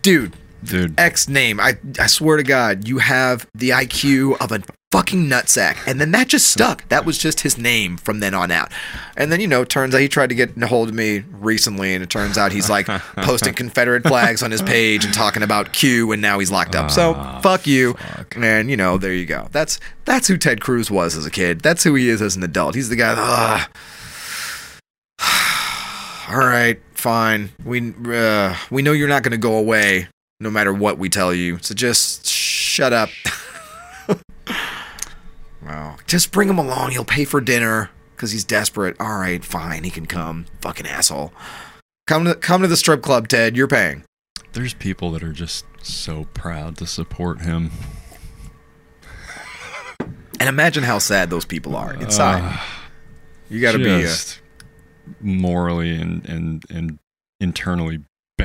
dude, dude. X name. I I swear to God, you have the IQ of a fucking nutsack. And then that just stuck. That was just his name from then on out. And then, you know, turns out he tried to get a hold of me recently, and it turns out he's like <laughs> posting Confederate flags on his page and talking about Q, and now he's locked up. So Ah, fuck you. fuck. And you know, there you go. That's that's who Ted Cruz was as a kid. That's who he is as an adult. He's the guy. Ugh. <sighs> All right, fine. We uh, we know you're not going to go away no matter what we tell you. So just shut up. <laughs> well, just bring him along. He'll pay for dinner because he's desperate. All right, fine. He can come. Fucking asshole. Come to come to the strip club, Ted. You're paying. There's people that are just so proud to support him. And imagine how sad those people are inside. Uh, you got to be. Uh, A, morally and and and internally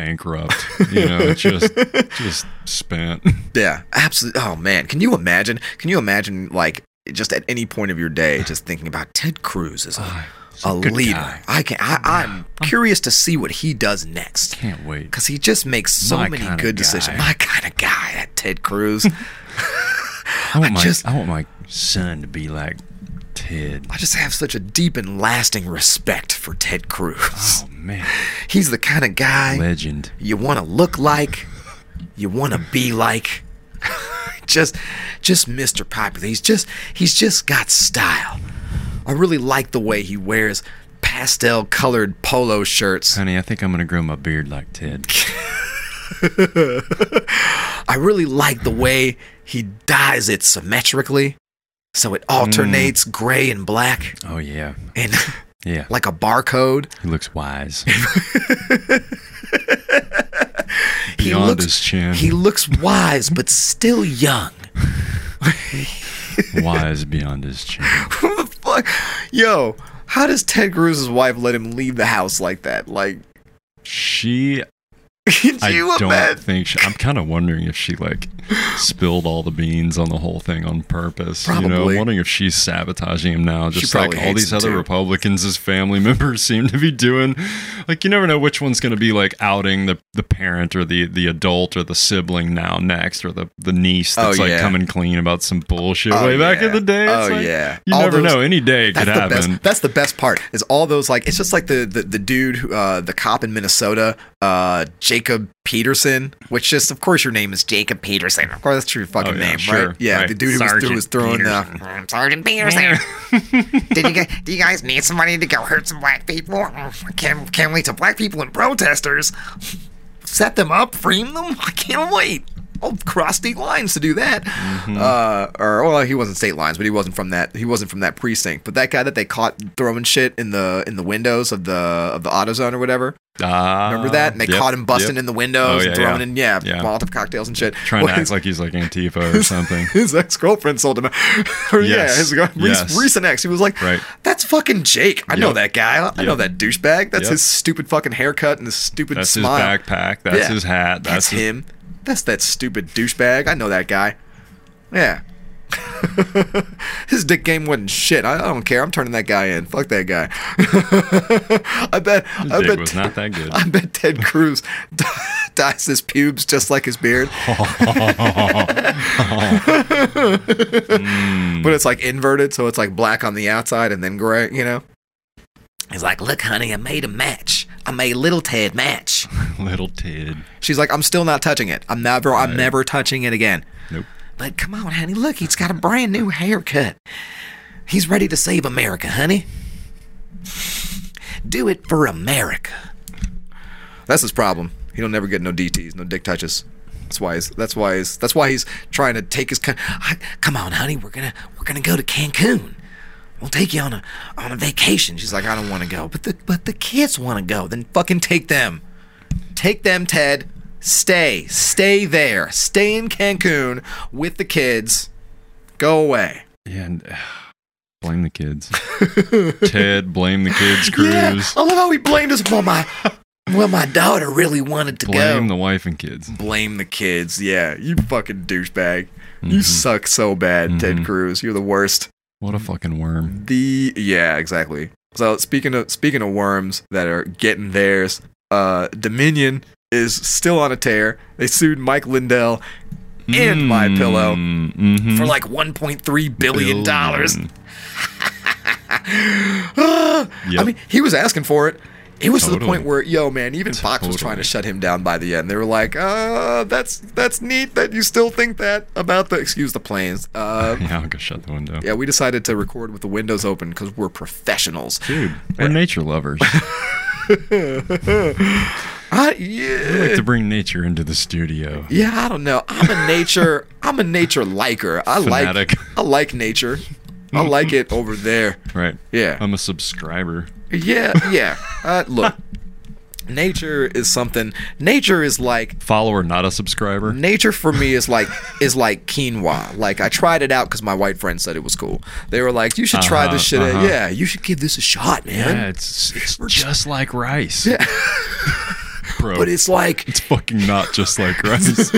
bankrupt. You know, <laughs> just just spent. <laughs> Yeah, absolutely. Oh man, can you imagine? Can you imagine like just at any point of your day, just thinking about Ted Cruz as a, ah, He's a good leader? guy. I can. I, I'm curious to see what he does next Can't wait. because he just makes so My many good decisions. My kind of guy, that Ted Cruz. <laughs> I want I my just- I want my son to be like Ted. I just have such a deep and lasting respect for Ted Cruz. Oh man, <laughs> He's the kind of guy legend. you want to look like, you want to be like. <laughs> just, just Mr. Popular. He's just, he's just got style. I really like the way he wears pastel colored polo shirts. Honey, I think I'm gonna grow my beard like Ted. <laughs> I really like the way he dyes it symmetrically, so it mm. alternates gray and black, Oh yeah, and <laughs> yeah. like a barcode. He looks wise. <laughs> He Beyond looks, his chin. he looks wise, but still young. <laughs> wise beyond his chin. Who the fuck? Yo, how does Ted Cruz's wife let him leave the house like that? Like, She I don't imagine? think she, I'm kind of wondering if she like spilled all the beans on the whole thing on purpose. You know, Probably. I'm wondering if she's sabotaging him now, just like all these other too. Republicans as family <laughs> members seem to be doing. Like you never know which one's going to be like outing the the parent or the the adult or the sibling now next or the the niece that's Oh, like coming clean about some bullshit Oh, way back in the day. It's Oh, like, yeah. you All never those- know. Any day it could happen. best. That's the best part. Is all those like it's just like the the, the dude, uh, the cop in Minnesota, uh, Jacob Peterson. Which just, of course, your name is Jacob Peterson. Of course, that's your fucking Oh, yeah, name, sure. right? Yeah, Right. the dude who was, who was throwing uh, Peterson. the. I'm Sergeant Peterson. <laughs> Did you guys, do you guys need somebody to go hurt some black people? Can't, can't wait till black people and protesters. set them up, frame them. I can't wait. I'll cross state lines to do that. Mm-hmm. Uh, or well, he wasn't state lines, but he wasn't from that. He wasn't from that precinct. But that guy that they caught throwing shit in the in the windows of the of the AutoZone or whatever. Ah, Remember that? And they yep, caught him busting yep. in the windows Oh, and throwing yeah. in yeah, Yeah. Molotov cocktails and shit. Trying Well, to act like he's like Antifa or something. <laughs> his ex girlfriend sold him. <laughs> or yeah, his Yes. recent ex. He was like, Right. "That's fucking Jake. I know that guy. I know that douchebag. That's Yep. his stupid fucking haircut and his stupid That's smile. his backpack. That's Yeah. his hat. That's, That's, his, him. That's that stupid douchebag. I know that guy. Yeah. <laughs> His dick game wasn't shit. I, I don't care. I'm turning that guy in. Fuck that guy. <laughs> I bet. I dick bet. was not that good. I bet Ted Cruz <laughs> dyes his pubes just like his beard, Mm. but it's like inverted, so it's like black on the outside and then gray. You know. He's like, look, honey, I made a match. I made little Ted match. <laughs> Little Ted. She's like, I'm still not touching it. I'm never. I'm Right. never touching it again. Nope. But come on, honey, look, he's got a brand new haircut. He's ready to save America, honey. Do it for America. That's his problem. He don't never get no DTs, no dick touches. That's why he's. That's why he's. That's why he's trying to take his. Con- I, come on, honey, we're gonna we're gonna go to Cancun. We'll take you on a on a vacation. She's like, I don't want to go, but the but the kids want to go. Then fucking take them. Take them, Ted. Stay. Stay there. Stay in Cancun with the kids. Go away. Yeah, and, blame the kids. <laughs> Ted, blame the kids. <laughs> Cruz, Yeah, I love how he blamed us. for my Well, my daughter really wanted to blame go. Blame the wife and kids. blame the kids. Yeah, you fucking douchebag. You Mhm. suck so bad, Ted Mhm. Cruz. You're the worst. What a fucking worm. The yeah, exactly. So speaking of speaking of worms that are getting theirs, uh, Dominion is still on a tear. They sued Mike Lindell and My Pillow Mm-hmm. for like 1.3 billion dollars. Billion. <laughs> I mean, he was asking for it. It was to the point where, yo, man, even Fox was trying to shut him down by the end. They were like, uh, that's that's neat that you still think that about the excuse the planes. Uh, <laughs> yeah, I'll go shut the window. yeah, we decided to record with the windows open because we're professionals. Dude, we're nature lovers. <laughs> <laughs> I, yeah. We like to bring nature into the studio. Yeah, I don't know. I'm a nature. I'm a nature liker. I Fanatic. like. I like nature. I like it over there. Right. Yeah. I'm a subscriber. Yeah, yeah. Uh, look, nature is something. Nature is like Follower, not a subscriber. nature for me is like is like quinoa. Like I tried it out because my white friend said it was cool. They were like, "You should try Uh-huh, this shit. out. uh-huh. Yeah, you should give this a shot, man." Yeah, it's it's just like rice. Yeah. <laughs> Bro. But it's like it's fucking not just like <laughs> rice.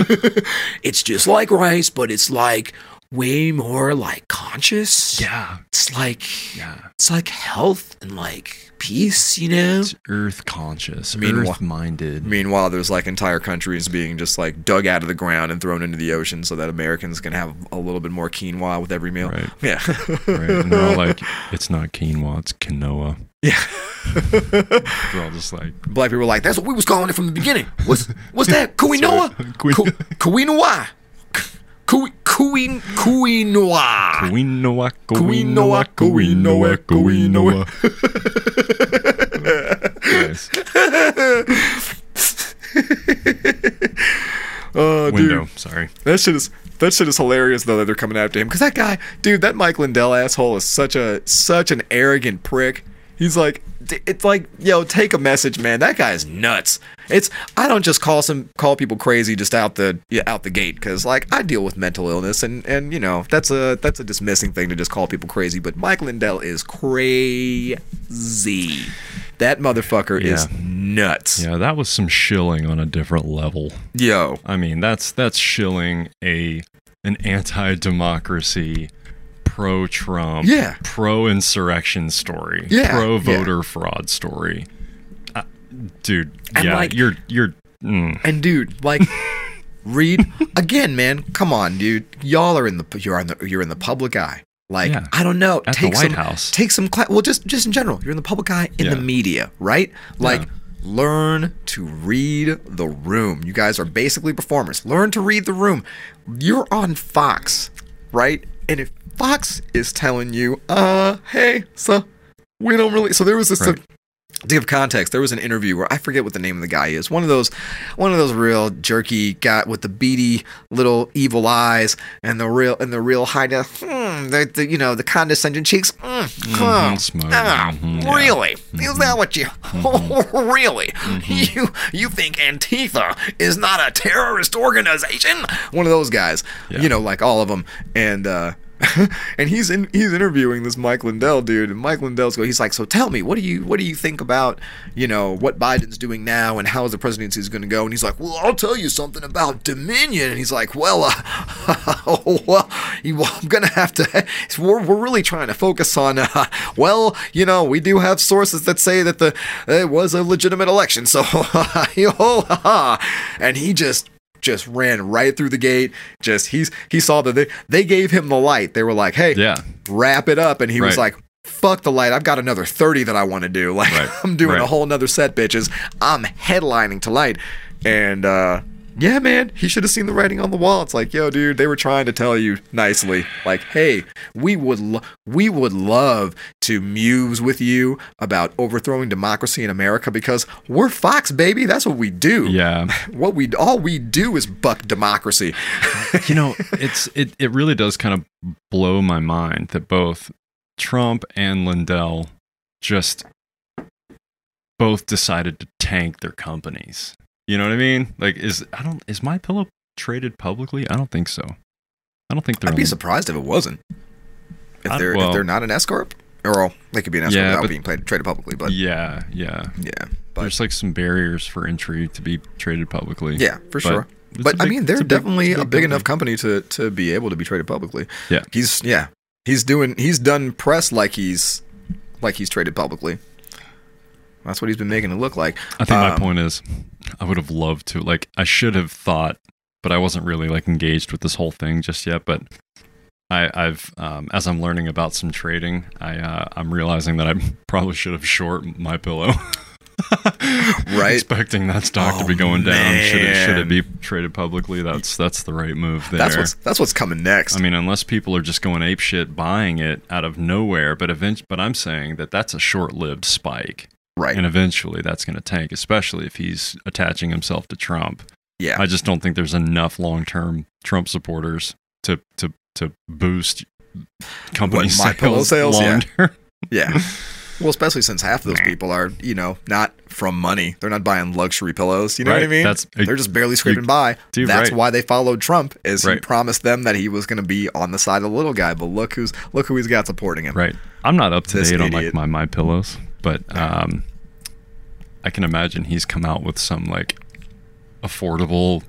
it's just like rice, but it's like way more like conscious. yeah. It's like Yeah. it's like health and like peace, you know. It's earth conscious, Meanwhile- earth minded. Meanwhile, there's like entire countries being just like dug out of the ground and thrown into the ocean so that Americans can have a little bit more quinoa with every meal. Right. Yeah. Right. And they're all like, <laughs> it's not quinoa, it's quinoa. yeah. <laughs> They're all just like, Black people were like, that's what we was calling it from the beginning. What's what's that? <laughs> Quinoa? Quin- Qu- Quinoa. Queen quinoa. quinoa, Quinoa, quinoa, quinoa. nice. <laughs> Oh, Window, dude. sorry. That shit is that shit is hilarious though that they're coming after him because that guy, dude, that Mike Lindell asshole is such a such an arrogant prick. He's like, it's like, yo, take a message, man. That guy is nuts. It's I don't just call some call people crazy just out the out the gate because like I deal with mental illness and and you know that's a that's a dismissing thing to just call people crazy. But Mike Lindell is crazy. That motherfucker is nuts. Yeah, that was some shilling on a different level. Yo, I mean, that's that's shilling a an anti-democracy, pro-Trump, Yeah. pro-insurrection story, Yeah, pro-voter fraud story. Uh, dude, And yeah, like- you're you're mm, And dude, like, <laughs> read again, man. Come on, dude. Y'all are in the you're on the you're in the public eye. Like, Yeah. I don't know. At take some, House. Take some class. Well, just just in general, you're in the public eye in the media, right? Like. Yeah. Learn to read the room. You guys are basically performers. Learn to read the room. You're on Fox, right? And if Fox is telling you, uh, hey, so we don't really. So there was this. Right. To give context, there was an interview where I forget what the name of the guy is. One of those, one of those real jerky guy with the beady little evil eyes and the real and the real high, hmm, the, the you know the condescending cheeks. Mm, smug, ah, mhm, yeah. really? Is that what you? Oh, <laughs> really? You you think Antifa is not a terrorist organization? One of those guys. Yeah. You know, like all of them, and. uh <laughs> and he's in he's interviewing this Mike Lindell dude, and Mike Lindell's go. He's like, so tell me, what do you what do you think about you know what Biden's doing now, and how the presidency is going to go? And he's like, well, I'll tell you something about Dominion. And he's like, well, uh, <laughs> well, I'm gonna have to. <laughs> We're we're really trying to focus on. Uh, well, you know, we do have sources that say that the it was a legitimate election. So, and he just just ran right through the gate. Just he's he saw that they they gave him the light. They were like, "Hey, Yeah. wrap it up," and he was like. Fuck the light. I've got another 30 that I want to do. <laughs> Like, Right. I'm doing a whole nother set, bitches. I'm headlining tonight. And, uh, yeah, man, he should have seen the writing on the wall. It's like, yo, dude, they were trying to tell you nicely, like, hey, we would, lo- we would love to muse with you about overthrowing democracy in America because we're Fox, baby. That's what we do Yeah. <laughs> what we all we do is buck democracy. <laughs> you know, it's it it really does kind of blow my mind that both Trump and Lindell just both decided to tank their companies. You know what I mean? Like is I don't is my pillow traded publicly? I don't think so. I don't think they're I'd be on- surprised if it wasn't. If they're well- if they're not an S corp, or well, they could be an S corp Yeah, without but- being played, traded publicly. But yeah, Yeah, yeah. but There's like some barriers for entry to be traded publicly. yeah, for But sure. But a I big- mean, they're big- definitely it's a big enough company to to be able to be traded publicly. Yeah. he's yeah, he's doing he's done press like he's like he's traded publicly. That's what he's been making it look like. I think my Um, point is I would have loved to. Like, I should have thought, but I wasn't really like engaged with this whole thing just yet. But I, I've, um, as I'm learning about some trading, I, uh, I'm realizing that I <laughs> probably should have short my pillow. <laughs> Right. Expecting that stock to be Oh, going down. Should it, should it be traded publicly? That's that's the right move there. That's what's that's what's coming next. I mean, unless people are just going ape shit buying it out of nowhere, but event- but I'm saying that that's a short-lived spike, right. and eventually that's going to tank, especially if he's attaching himself to Trump. yeah. I just don't think there's enough long-term Trump supporters to to to boost company What, My Pillow sales, sales? Yeah. long term. <laughs> Yeah. <laughs> Well, especially since half of those people are, you know, not from money. They're not buying luxury pillows. You know what I mean? That's- They're just barely scraping by. Dude, That's right. why they followed Trump, is he promised them that he was going to be on the side of the little guy. But look who's look who he's got supporting him. Right. I'm not up to This date on like my my pillows, but um, I can imagine he's come out with some like affordable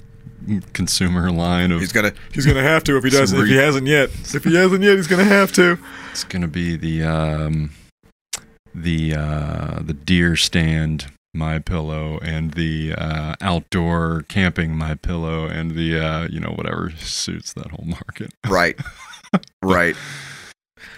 consumer line of He's gonna he's gonna have to if he doesn't if he hasn't yet. If he hasn't yet, he's gonna have to. It's gonna be the um, the uh, the deer stand my pillow and the uh, outdoor camping my pillow and the uh, you know whatever suits that whole market. <laughs> Right. right.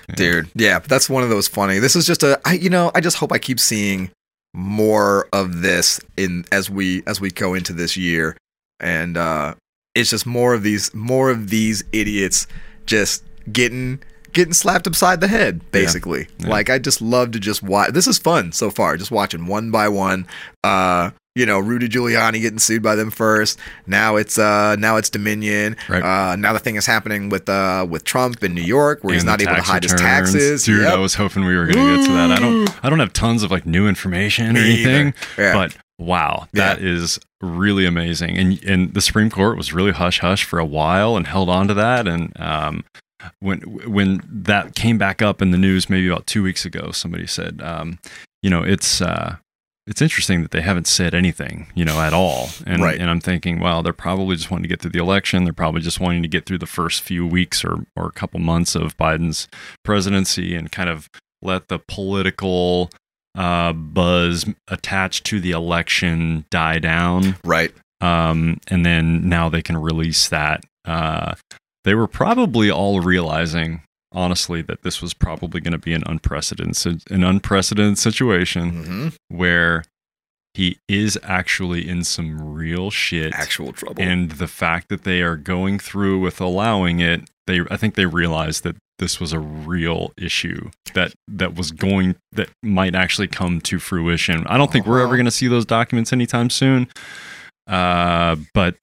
Yeah. Dude. Yeah, that's one of those funny. This is just a I you know, I just hope I keep seeing more of this in as we as we go into this year. And uh it's just more of these more of these idiots just getting getting slapped upside the head basically Yeah. like i just love to just watch this is fun so far just watching one by one uh you know rudy giuliani getting sued by them first now it's uh now it's dominion Right. uh now the thing is happening with uh with trump in new york where he's not able to hide his taxes Dude, Yep. I was hoping we were going to get to that. I don't I don't have tons of like new information or anything, Yeah. but wow, that is really amazing. And and the Supreme Court was really hush hush for a while and held on to that and um when when that came back up in the news maybe about 2 weeks ago, somebody said um you know, it's uh it's interesting that they haven't said anything, you know, at all. And Right. and I'm thinking, well, they're probably just wanting to get through the election. They're probably just wanting to get through the first few weeks or or a couple months of Biden's presidency and kind of let the political uh, buzz attached to the election die down. right Um, and then now they can release that. Uh, they were probably all realizing, honestly, that this was probably going to be an unprecedented, an unprecedented situation hmm where he is actually in some real shit. actual trouble And the fact that they are going through with allowing it, they I think they realized that this was a real issue that that was going that might actually come to fruition. I don't think we're Uh-huh. ever going to see those documents anytime soon. Uh, but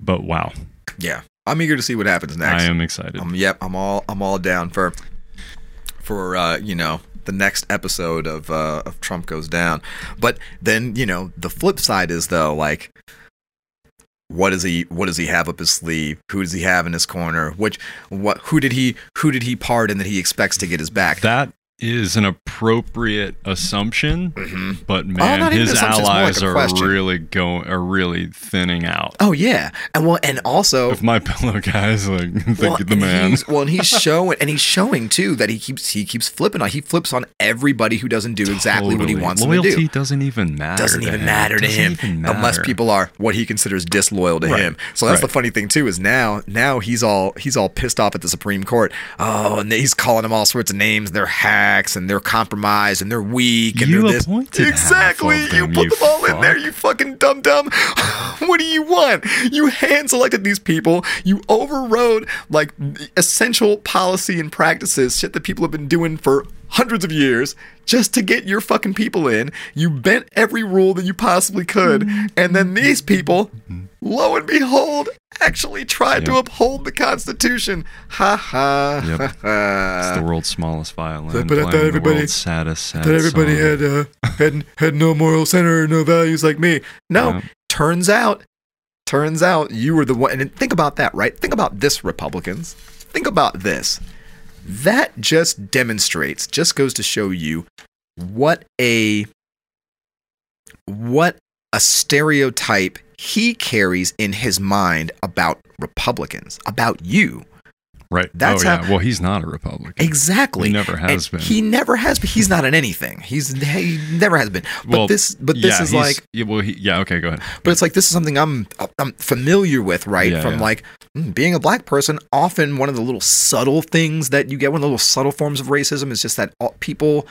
but wow, yeah i'm eager to see what happens next I am excited. Um, yep, I'm all I'm all down for for uh, you know the next episode of uh, of Trump goes down. But then you know the flip side is though like what does he what does he have up his sleeve? Who does he have in his corner? Which what who did he who did he pardon that he expects to get his back? that is an appropriate assumption, Mhm. but man, not even his more like allies are question. really going are really thinning out. Oh yeah, and well, and also If my <laughs> pillow guys like the, well, the man, He's, well, and he's <laughs> showing, and he's showing too that he keeps he keeps flipping on. He flips on everybody who doesn't do exactly what he wants Loyalty them to do. doesn't even matter. doesn't even him. matter to Doesn't him even unless people are what he considers disloyal to Right. him. So that's the funny thing too is now now he's all he's all pissed off at the Supreme Court. Oh, and he's calling them all sorts of names. They're hacks and they're compromised and they're weak and You they're this. exactly. you them, put you them all in there. You fucking dumb dumb. <sighs> what do you want? You hand selected these people. You overrode like essential policy and practices, shit that people have been doing for hundreds of years just to get your fucking people in. You bent every rule that you possibly could. And then these people, lo and behold, actually tried to uphold the Constitution. Ha ha. Yep. ha, It's the world's smallest violin. But I thought the everybody- saddest, sad that everybody had uh, had had no moral center, no values like me. No, Yeah. turns out, turns out you were the one. And think about that, right? Think about this, Republicans. Think about this. That just demonstrates, just goes to show you what a what a stereotype he carries in his mind about Republicans, about you. Right. That's oh, yeah. how- Well, he's not a Republican. Exactly. He never has And been. He never has been. He's not in anything. He's he never has been. But well, this but this yeah, is like yeah, well, he, yeah. Okay, go ahead. but it's like this is something I'm I'm familiar with, right? Yeah, From like mm, being a black person, often one of the little subtle things that you get, one of the little subtle forms of racism is just that all, people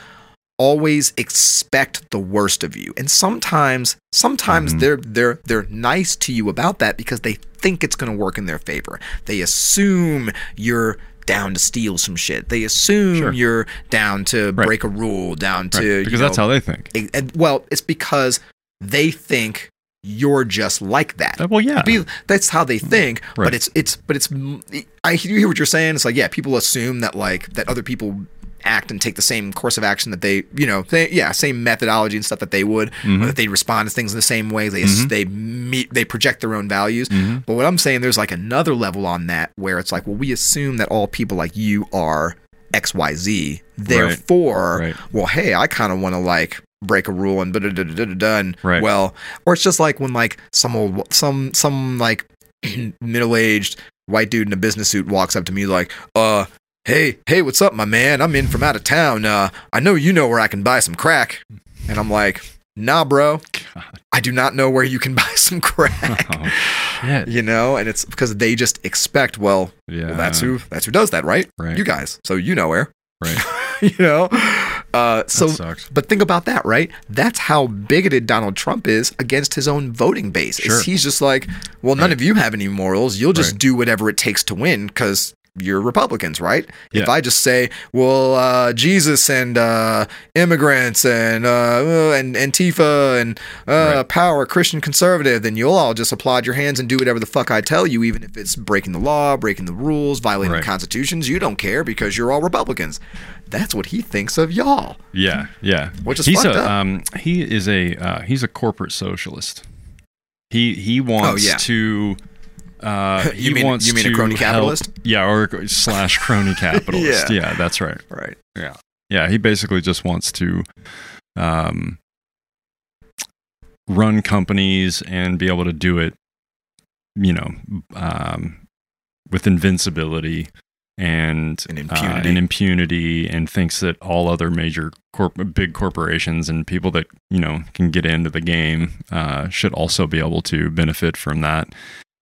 always expect the worst of you. And sometimes sometimes Mhm. they're they're they're nice to you about that because they think it's going to work in their favor. They assume you're down to steal some shit. They assume Sure. you're down to Right. break a rule, down to Right. you Because that's how they think. it- and, well, it's because they think you're just like that. Uh, well, yeah. Be- that's how they think. Right. But it's it's but it's I hear what you're saying. It's like yeah, people assume that like that other people act and take the same course of action that they you know they, yeah same methodology and stuff that they would Mhm. that they respond to things in the same way they Mhm. they meet they project their own values Mhm. but what i'm saying there's like another level on that where it's like well we assume that all people like you are xyz therefore Right. well hey i kind of want to like break a rule and da da da da da da and Right. well or it's just like when like some old some some like middle-aged white dude in a business suit walks up to me like uh hey hey what's up my man i'm in from out of town uh i know you know where i can buy some crack and i'm like nah bro God. i do not know where you can <laughs> buy some crack Oh, shit. you know and it's because they just expect well, Yeah. well that's who that's who does that right Right. you guys so you know where Right. <laughs> you know uh so but think about that, right? That's how bigoted Donald Trump is against his own voting base. Sure. He's just like, well, none Right. of you have any morals. You'll just Right. do whatever it takes to win because you're Republicans, right? If I just say, well, uh, Jesus and uh, immigrants and uh, and Antifa and uh, Right. power, Christian conservative, then you'll all just applaud your hands and do whatever the fuck I tell you, even if it's breaking the law, breaking the rules, violating Right. constitutions. You don't care because you're all Republicans. That's what he thinks of y'all. Yeah, yeah. Which is he's fucked a up. um he is a uh, he's a corporate socialist. He he wants Oh, yeah. to. Uh, <laughs> You he mean- wants you mean a crony help- capitalist? Yeah, or slash crony <laughs> capitalist. Yeah. yeah. that's right. Right. Yeah, yeah. he basically just wants to um, run companies and be able to do it, you know, um, with invincibility and And uh, impunity. and impunity, and thinks that all other major corp- big corporations and people that you know can get into the game uh, should also be able to benefit from that,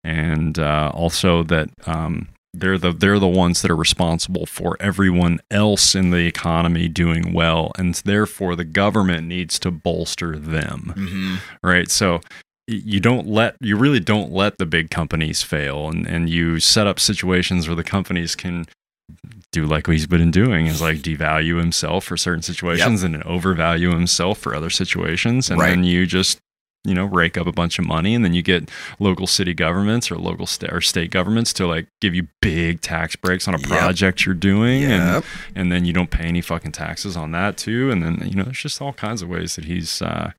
and uh, also that. Um, they're the they're the ones that are responsible for everyone else in the economy doing well, and therefore the government needs to bolster them Mm-hmm. right? So you don't let you really don't let the big companies fail, and and you set up situations where the companies can do like what he's been doing is like devalue himself for certain situations and then overvalue himself for other situations, and Right. then you just you know rake up a bunch of money and then you get local city governments or local sta- or state governments to like give you big tax breaks on a Yep. project you're doing and Yep. and then you don't pay any fucking taxes on that too and then you know there's just all kinds of ways that he's uh,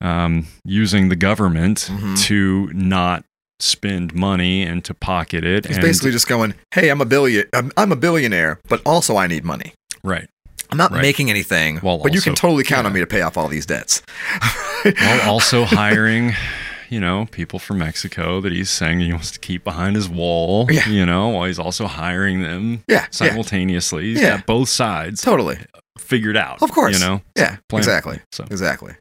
um, using the government Mhm. to not spend money and to pocket it He's and basically just going, "Hey, I'm a billion. I'm, I'm a billionaire, but also I need money. right I'm not Right. making anything, Well, but you can totally count on me to pay off all these debts." <laughs> while also hiring you know people from mexico that he's saying he wants to keep behind his wall Yeah. you know while he's also hiring them yeah, yeah, simultaneously He's Yeah. got both sides totally, figured out of course, you know yeah, plan. exactly, so exactly.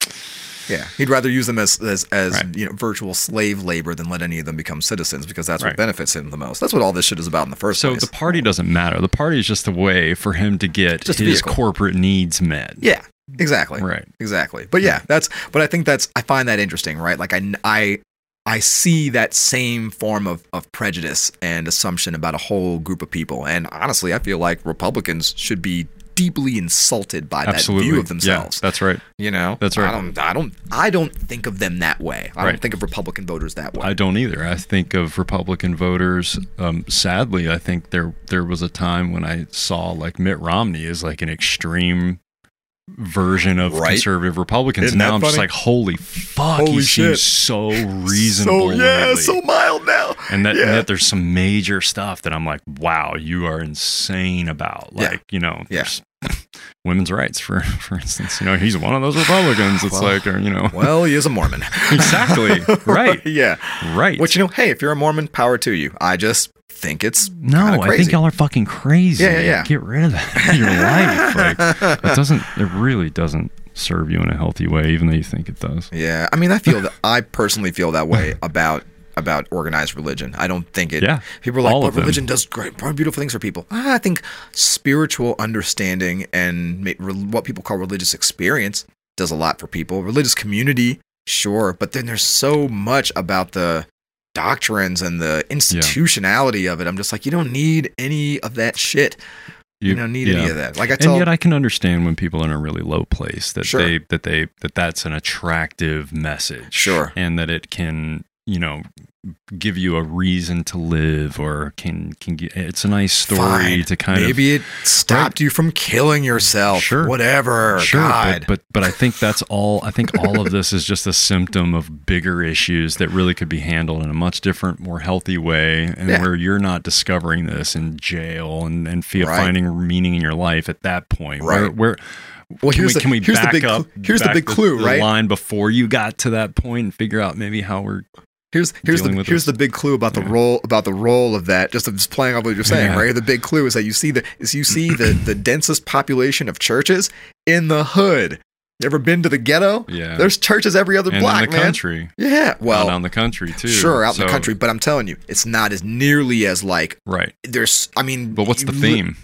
Yeah, he'd rather use them as as, as Right. you know virtual slave labor than let any of them become citizens because that's Right. what benefits him the most. That's what all this shit is about in the first So place. So the party doesn't matter. The party is just a way for him to get Just his corporate needs met. yeah, exactly. Right. Exactly. But yeah, that's but I think that's I find that interesting, right? Like I I I see that same form of, of prejudice and assumption about a whole group of people. And honestly, I feel like Republicans should be deeply insulted by Absolutely. that view of themselves. Yeah, that's right. you know? that's right. I don't I don't I don't think of them that way. I Right. don't think of Republican voters that way. I don't either. I think of Republican voters. Um, sadly, I think there there was a time when I saw like Mitt Romney is like an extreme version of Right. conservative Republicans. Isn't now I'm just like, holy fuck, Holy he shit. seems so reasonable. So yeah, lately. so mild now. and that, yeah. and that there's some major stuff that I'm like, wow, you are insane about. Yeah. Like, you know, Yeah. <laughs> women's rights, for for instance. You know, he's one of those Republicans. It's Well, like, or, you know, Well, he is a Mormon. <laughs> exactly <laughs> right, yeah. right. Which you know, hey, if you're a Mormon, power to you. I just think it's No, I think y'all are fucking crazy. Yeah, yeah, yeah. Get rid of that <laughs> of your life. Like, it doesn't. It really doesn't serve you in a healthy way, even though you think it does. Yeah, I mean, I feel that I personally feel that way <laughs> about about organized religion. I don't think it. Yeah, people are like, all "But them. religion does great, beautiful things for people." I think spiritual understanding and what people call religious experience does a lot for people. Religious community, sure, but then there's so much about the doctrines and the institutionality of it. I'm just like, you don't need any of that shit. You, don't need any of that. Like I tell, and yet I can understand when people are in a really low place that Sure. they that they that that's an attractive message. Sure. And that it can, you know, give you a reason to live or can can get, it's a nice story Fine. to kind of maybe it stopped you from killing yourself. Sure. whatever. Sure, God. but, but but I think that's all. I think all of this is just a symptom of bigger issues that really could be handled in a much different, more healthy way, and Yeah. where you're not discovering this in jail and and feel Right. finding meaning in your life at that point. Right. where Well, can here's we, the- can we here's the back big up? here's the big clue, the right? Line before you got to that point and figure out maybe how we're Here's here's the here's the big clue about the Yeah. role about the role of that. Just just playing off what you're saying, Yeah. right? The big clue is that you see the is you see the <clears throat> the densest population of churches in the hood. You ever been to the ghetto? Yeah. There's churches every other and block, in the man. country. Yeah, well, out in the country too. sure, out in the country, but I'm telling you, it's not as nearly as like right? there's. I mean, But what's the theme?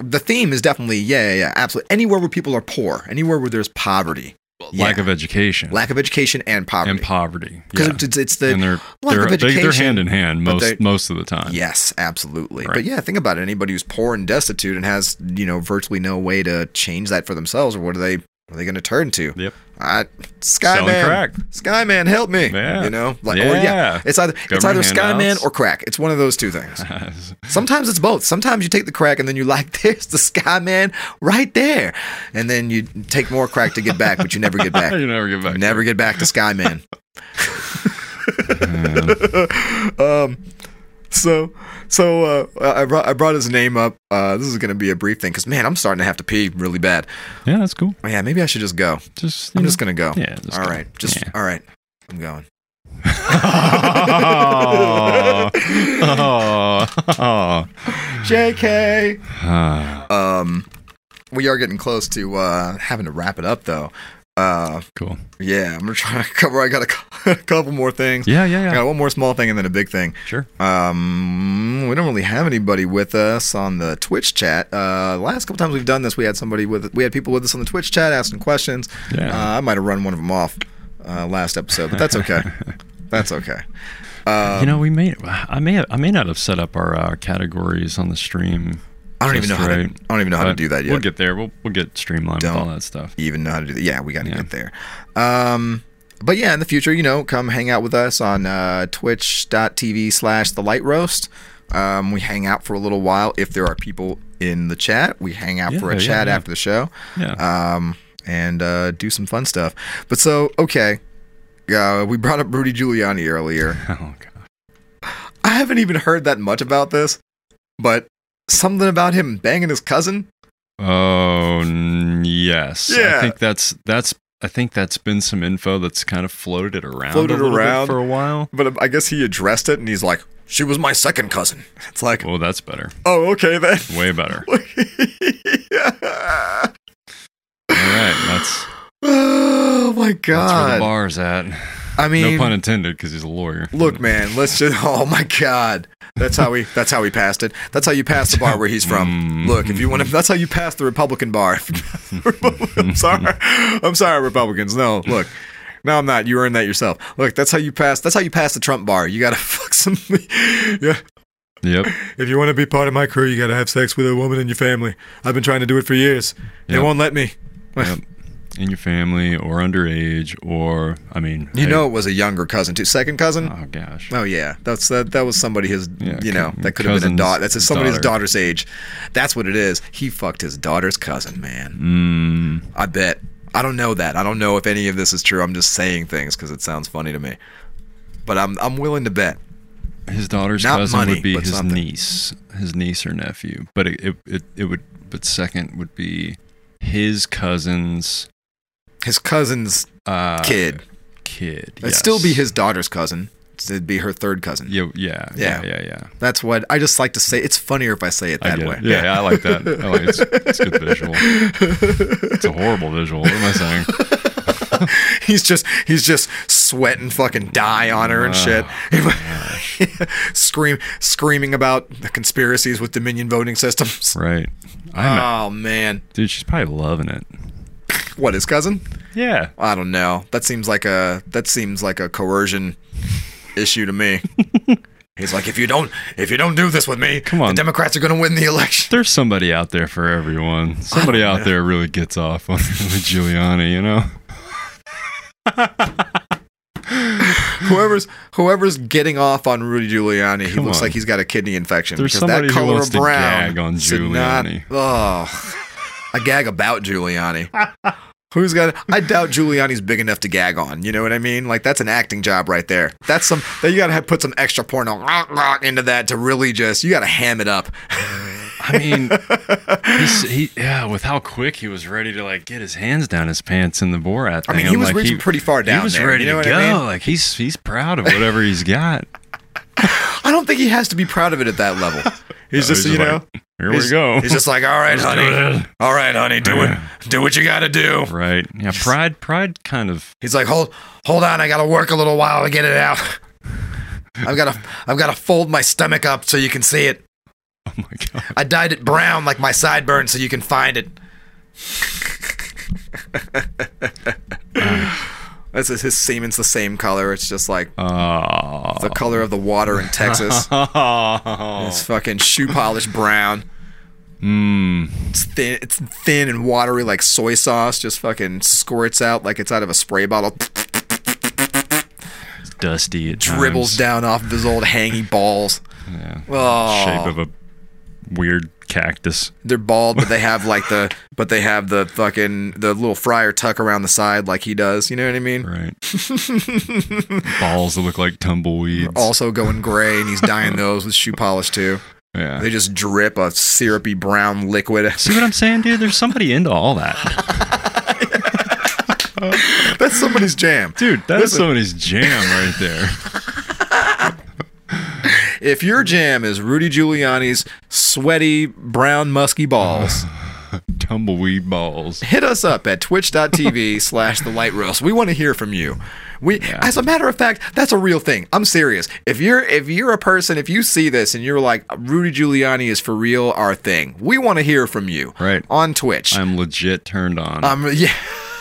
The theme is definitely yeah, yeah, yeah, absolutely. Anywhere where people are poor, anywhere where there's poverty, Lack Yeah. of education lack of education and poverty, and poverty. because Yeah. it's, it's the and they're lack they're, of they, they're hand in hand most most of the time. Yes, absolutely. Right. But yeah, think about it. Anybody who's poor and destitute and has, you know, virtually no way to change that for themselves, or what are they are they going to turn to? Yep. I, Selling Skyman, crack. Skyman, help me. Yeah. You know, like, or yeah, Yeah. it's either it's either Government Skyman or crack. It's one of those two things. <laughs> Sometimes it's both. Sometimes you take the crack and then you like, <laughs> there's the Skyman right there, and then you take more crack to get back, but you never get back. <laughs> you never get back. You never get back to Skyman. Man. um so so uh i brought i brought his name up uh this is gonna be a brief thing because man i'm starting to have to pee really bad Yeah, that's cool. yeah maybe i should just go Just i'm know. just gonna go Yeah, just all go. right just Yeah. all right i'm going oh, oh, jk oh. um we are getting close to uh having to wrap it up though uh cool. yeah i'm gonna try to <laughs> cover i got a, <laughs> a couple more things Yeah, yeah, I got one more small thing and then a big thing Sure. Um, we don't really have anybody with us on the Twitch chat. Uh, the last couple times we've done this, we had somebody with, we had people with us on the Twitch chat asking questions. Yeah. Uh, I might have run one of them off uh, last episode, but that's okay. <laughs> that's okay. Um, you know, we may. I may. I may not have set up our uh, categories on the stream. I don't even know how to. I don't even know how to do that yet. We'll get there. We'll we'll get streamlined with all that stuff. even know how to do that. Yeah, we got to Yeah. get there. Um, but yeah, in the future, you know, come hang out with us on uh, twitch.tv slash the light roast. Um, we hang out for a little while. If there are people in the chat, we hang out for a Yeah, yeah, chat yeah. after the show. Yeah. um, and uh, do some fun stuff. But so, okay, uh, we brought up Rudy Giuliani earlier. <laughs> oh god. I haven't even heard that much about this, but something about him banging his cousin. Oh yes. Yeah. I think that's that's. I think that's been some info that's kind of floated it around Floated a little bit around. for a while. But uh, I guess he addressed it, and he's like, "She was my second cousin." <laughs> It's like, "Oh, that's better. oh, okay then. Way better. Yeah. <laughs> All right. That's <laughs> Oh my god. that's where the bar's at. I mean, no pun intended, because he's a lawyer. Look, man, let's just. Oh my God, that's how we. That's how we passed it. That's how you pass the bar where he's from. Look, if you want to, mm-hmm. that's how you pass the Republican bar. <laughs> I'm sorry, I'm sorry, Republicans. No, look, no, I'm not. You earned that yourself. Look, that's how you pass. That's how you pass the Trump bar. You gotta <laughs> fuck some. Yeah, Yep. if you want to be part of my crew, you gotta have sex with a woman in your family. I've been trying to do it for years. They Yep. won't let me. Yep. In your family or underage or I mean You hey- know, it was a younger cousin too. Second cousin. Oh gosh. Oh yeah, that's that. That was somebody his, Yeah, you know, that could have been a daughter. That's somebody's daughter. daughter's age. That's what it is. He fucked his daughter's cousin, man. Mm, I bet. I don't know that. I don't know if any of this is true. I'm just saying things because it sounds funny to me. But I'm I'm willing to bet. his daughter's Not cousin money, would be his something. niece, his niece or nephew. But it, it it it would but second would be his cousin's His cousin's uh, kid. Kid. It'd still be his daughter's cousin, it'd be her third cousin. Yeah, yeah, Yeah. yeah, yeah, yeah. That's what I just like to say. It's funnier if I say it that way. it. Yeah, I like that. I like it's, <laughs> it's a good visual. It's a horrible visual. What am I saying? <laughs> he's just he's just sweating fucking dye on her and shit. <laughs> Scream screaming about the conspiracies with Dominion voting systems. Right. I'm Oh man. dude, she's probably loving it. What, his cousin? Yeah. I don't know. That seems like a that seems like a coercion issue to me. <laughs> He's like, if you don't if you don't do this with me, Come on. the Democrats are gonna win the election. There's somebody out there for everyone. Somebody out there really gets off on <laughs> Giuliani, you know? <laughs> whoever's whoever's getting off on Rudy Giuliani, he looks on. like he's got a kidney infection. There's because that color of to brown gag on should not- Giuliani. oh, a gag about Giuliani. Who's got? It? I doubt Giuliani's big enough to gag on. You know what I mean? Like that's an acting job right there. That's some. That you gotta have, put some extra porno into that to really just. You gotta ham it up. I mean, he yeah, with how quick he was ready to like get his hands down his pants in the Borat thing. I mean, he was like, reaching pretty far down He was there, ready you know to go. I mean? Like he's he's proud of whatever he's got. I don't think he has to be proud of it at that level. <laughs> He's No, just, he's you just know, like, Here we go. He's just like, all right, honey, all right, honey, do it, do what you gotta do. right. Yeah. Pride. Pride. Kind of. He's like, hold, hold on, I gotta work a little while to get it out. <laughs> I've gotta, I've gotta fold my stomach up so you can see it. Oh my god. I dyed it brown like my sideburns so you can find it. <laughs> His semen's the same color. It's just like Oh. the color of the water in Texas. <laughs> It's fucking shoe polish brown. Mm. It's thin. It's thin and watery like soy sauce. Just fucking squirts out like it's out of a spray bottle. It's dusty. It Dribbles down off of his old hangy balls. Yeah. Oh. Shape of a weird cactus. They're bald, but they have like the, <laughs> but they have the fucking the little Friar Tuck around the side like he does. You know what I mean? Right. <laughs> Balls that look like tumbleweeds. Also going gray, and he's dyeing <laughs> those with shoe polish too. yeah. They just drip a syrupy brown liquid. See what I'm saying, dude? There's somebody into all that. That's somebody's jam. Dude, that's somebody's jam right there. If your jam is Rudy Giuliani's sweaty brown musky balls, <laughs> Tumbleweed balls. hit us up at twitch.tv <laughs> slash the light roast. We want to hear from you. We as a matter of fact, that's a real thing. I'm serious. If you're if you're a person, if you see this and you're like Rudy Giuliani is for real our thing, we want to hear from you. Right. On Twitch. I'm legit turned on. um yeah.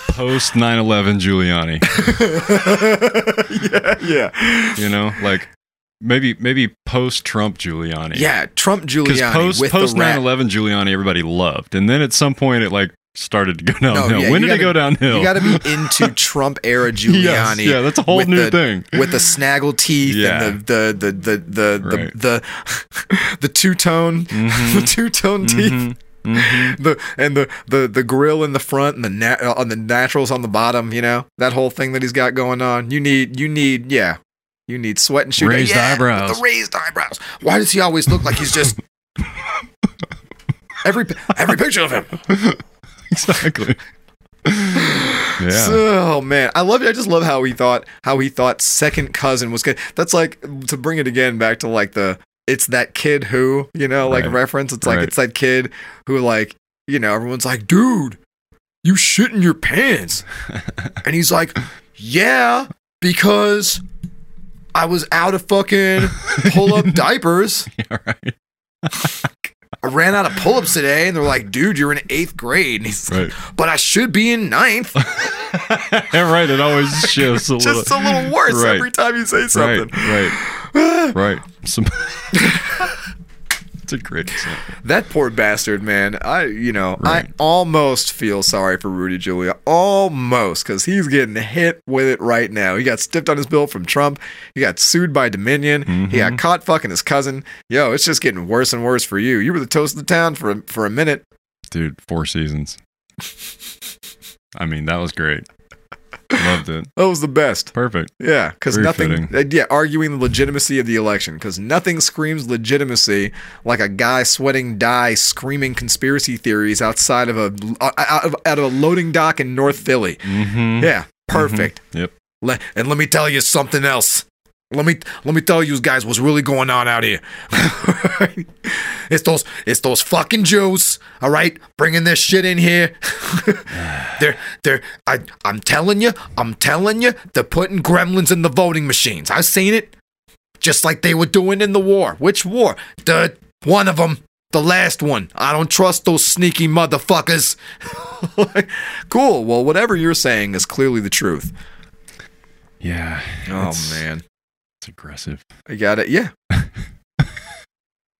Post 9 11 Giuliani. <laughs> Yeah. You know, like maybe maybe post Trump Giuliani. Yeah, Trump Giuliani post post the 9 11 Giuliani, everybody loved. And then at some point it like started to go downhill. yeah, when did it go gotta- downhill? You got to be <laughs> into Trump era Giuliani. yeah, that's a whole new the- thing. with the snaggle teeth Yeah. and the the the the the Right. the, <laughs> the, two tone mm-hmm. <laughs> the two tone mm-hmm. teeth. Mm-hmm. The and the, the the grill in the front and the na- uh, on the naturals on the bottom, you know that whole thing that he's got going on. You need you need yeah, you need sweat and shoot Raised yeah, eyebrows. The raised eyebrows. Why does he always look like he's just <laughs> every every picture of him? <laughs> exactly. yeah. Oh man, I love it. I just love how he thought how he thought second cousin was good. That's like to bring it again back to like the it's that kid who you know like Right. reference. It's like Right. it's that kid who like you know everyone's like, dude, you shit in your pants, <laughs> and he's like, yeah, because I was out of fucking <laughs> pull up diapers. <laughs> yeah, right. <laughs> I ran out of pull ups today, and they're like, dude, you're in eighth grade, and he's Right. but I should be in ninth. yeah, right. It always shifts a little. just a little worse Right. every time you say something. Right, right, right. Some. It's a great example. That poor bastard, man. I, you know, Right. I almost feel sorry for Rudy Giuliani, almost, because he's getting hit with it right now. He got stiffed on his bill from Trump. He got sued by Dominion. He Mm-hmm. got caught fucking his cousin. Yo, it's just getting worse and worse for you. You were the toast of the town for for a minute. Dude, four seasons. I mean, that was great. Loved it. That was the best. Perfect. Yeah, because nothing. uh, Yeah, arguing the legitimacy of the election because nothing screams legitimacy like a guy sweating dye, screaming conspiracy theories outside of a uh, out of, out of a loading dock in North Philly. Mm-hmm. Yeah, perfect. Yep. Le- and let me tell you something else. Let me let me tell you guys what's really going on out here. <laughs> it's those it's those fucking Jews, all right, bringing this shit in here. <laughs> they're they're I I'm telling you, I'm telling you, they're putting gremlins in the voting machines. I've seen it, just like they were doing in the war. Which war? The one of them. The last one. I don't trust those sneaky motherfuckers. <laughs> cool. Well, whatever you're saying is clearly the truth. Yeah. Oh man. Aggressive. I got it. Yeah. <laughs>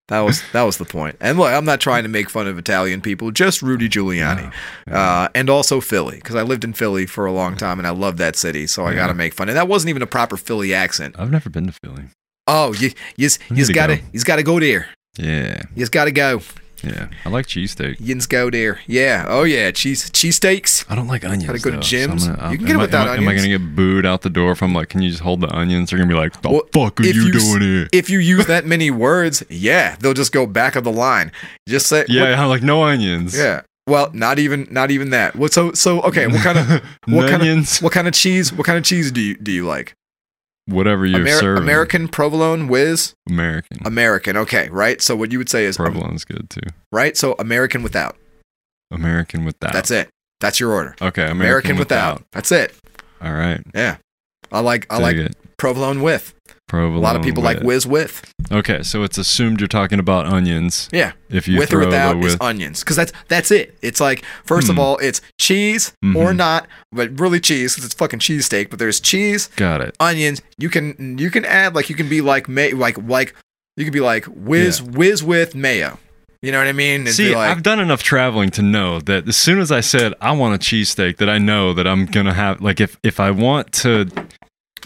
that was that was the point. And look, I'm not trying to make fun of Italian people, just Rudy Giuliani, uh, and also Philly, because I lived in Philly for a long time and I love that city, so I got to make fun. And that wasn't even a proper Philly accent. I've never been to Philly. Oh, you you you to got to go. you got to go there. Yeah. You just got to go. Yeah. I like cheesesteak. You just go there. Yeah. Oh yeah. Cheese cheesesteaks. I don't like onions. Gotta go to though, so gyms. I'm gonna- uh, You can get it I- without am I, Am I gonna get booed out the door if I'm like, can you just hold the onions? They're gonna be like, the Well, fuck are you, you doing here? If you use that many words, yeah, they'll just go back of the line. Just say Yeah, I'm like no onions. Yeah. Well, not even not even that. What so so okay, what kind of <laughs> what kind of what kind of cheese what kind of cheese do you do you like? Whatever you're Ameri- serving. American provolone whiz? American. American. Okay, right? So what you would say is um, Provolone's good too. right? So American without. American without. That's it. That's your order. Okay, American, American, without. That's it. All right. Yeah. I like I Dig like it. provolone with. Provolone. A lot of people like whiz with. Okay, so it's assumed you're talking about onions. Yeah. If you with or without with, is onions because that's that's it. It's like first of Hmm. all, it's cheese or Mhm. not, but really cheese because it's fucking cheesesteak. But there's cheese, got it. onions. You can you can add like you can be like may like like you can be like whiz whiz with mayo. You know what I mean? It'd See, like, I've done enough traveling to know that as soon as I said I want a cheesesteak, that I know that I'm gonna have like if if I want to,